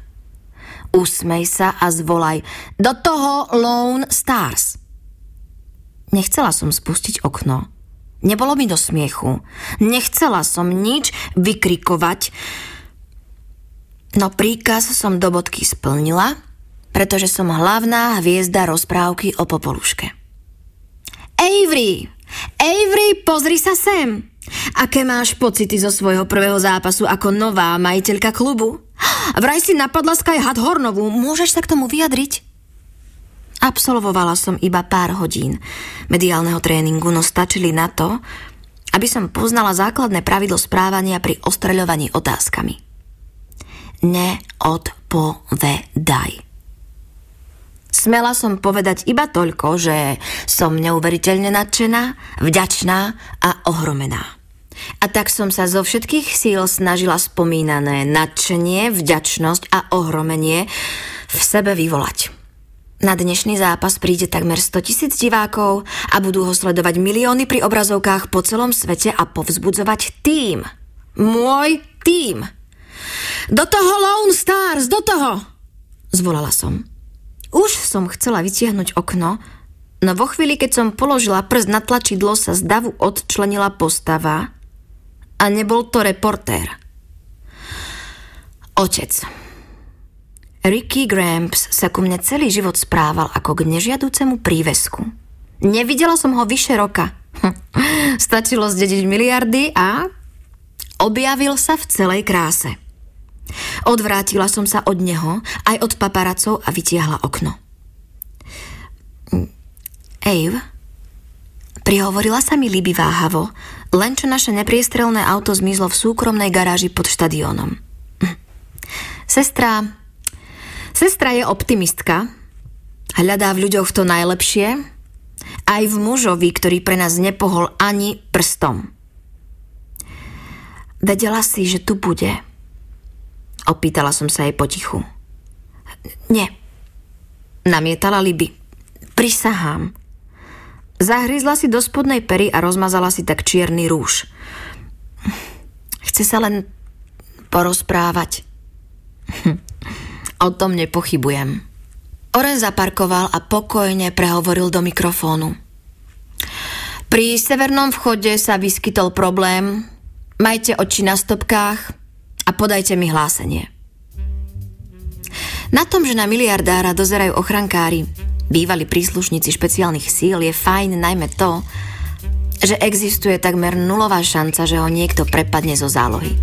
Usmej sa a zvolaj do toho Lone Stars. Nechcela som spustiť okno. Nebolo mi do smiechu. Nechcela som nič vykrikovať, no príkaz som do bodky splnila, pretože som hlavná hviezda rozprávky o popoluške. Avery! Avery, pozri sa sem! Aké máš pocity zo svojho prvého zápasu ako nová majiteľka klubu? Vraj si napadla Sky Hornovú, môžeš sa k tomu vyjadriť? Absolvovala som iba pár hodín mediálneho tréningu, no stačili na to, aby som poznala základné pravidlo správania pri ostreľovaní otázkami. Neodpovedaj. Smela som povedať iba toľko, že som neuveriteľne nadšená, vďačná a ohromená. A tak som sa zo všetkých síl snažila spomínané nadšenie, vďačnosť a ohromenie v sebe vyvolať. Na dnešný zápas príde takmer 100 tisíc divákov a budú ho sledovať milióny pri obrazovkách po celom svete a povzbudzovať tým. Môj tým. Do toho Lone Stars, do toho! Zvolala som. Už som chcela vytiahnuť okno, no vo chvíli, keď som položila prst na tlačidlo, sa z davu odčlenila postava a nebol to reportér. Otec. Ricky Gramps sa ku mne celý život správal ako k nežiaducemu prívesku. Nevidela som ho vyše roka. Stačilo zdediť miliardy a objavil sa v celej kráse. Odvrátila som sa od neho, aj od paparacov a vytiahla okno. Ave, prihovorila sa mi Liby váhavo, len čo naše nepriestrelné auto zmizlo v súkromnej garáži pod štadiónom. Hm. Sestra, Sestra je optimistka, hľadá v ľuďoch to najlepšie, aj v mužovi, ktorý pre nás nepohol ani prstom. Vedela si, že tu bude? Opýtala som sa jej potichu. Nie. Namietala Liby. Prisahám. Zahryzla si do spodnej pery a rozmazala si tak čierny rúž. Chce sa len porozprávať. O tom nepochybujem. Oren zaparkoval a pokojne prehovoril do mikrofónu. Pri severnom vchode sa vyskytol problém. Majte oči na stopkách a podajte mi hlásenie. Na tom, že na miliardára dozerajú ochrankári, bývali príslušníci špeciálnych síl, je fajn najmä to, že existuje takmer nulová šanca, že ho niekto prepadne zo zálohy.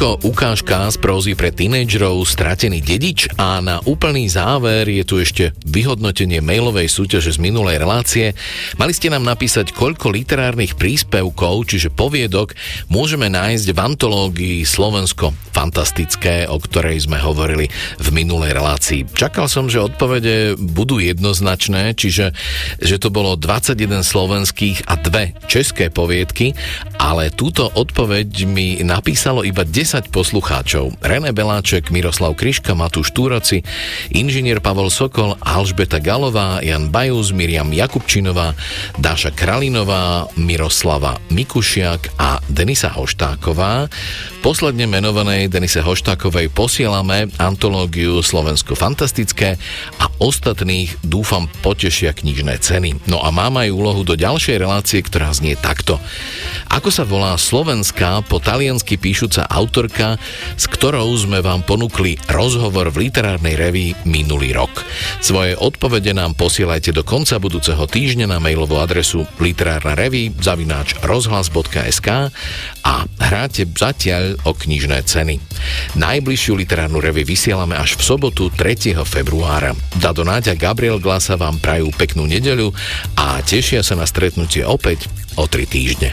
Toľko ukážka z prózy pre tínejdžerov Stratený dedič a na úplný záver je tu ešte vyhodnotenie mailovej súťaže z minulej relácie. Mali ste nám napísať, koľko literárnych príspevkov, čiže poviedok, môžeme nájsť v antológii Slovensko fantastické, o ktorej sme hovorili v minulej relácii. Čakal som, že odpovede budú jednoznačné, čiže že to bolo 21 slovenských a dve české poviedky, ale túto odpoveď mi napísalo iba 10 poslucháčov. René Beláček, Miroslav Kryška, Matúš Túroci, inžinier Pavol Sokol, Alžbeta Galová, Jan Bajus, Miriam Jakubčinová, Dáša Kralinová, Miroslava Mikušiak a Denisa Hoštáková. Posledne menovanej Denise Hoštákovej posielame antológiu Slovensko fantastické a ostatných dúfam potešia knižné ceny. No a mám aj úlohu do ďalšej relácie, ktorá znie takto. Ako sa volá slovenská po taliansky píšuca autorka, s ktorou sme vám ponúkli rozhovor v literárnej revii minulý rok. Svoje odpovede nám posielajte do konca budúceho týždňa na mailovú adresu literárna revy zavináč rozhlas.sk a hráte zatiaľ o knižné ceny. Najbližšiu literárnu revy vysielame až v sobotu 3. februára. Dado Náďa Gabriel Glasa vám prajú peknú nedeľu a tešia sa na stretnutie opäť o 3 týždne.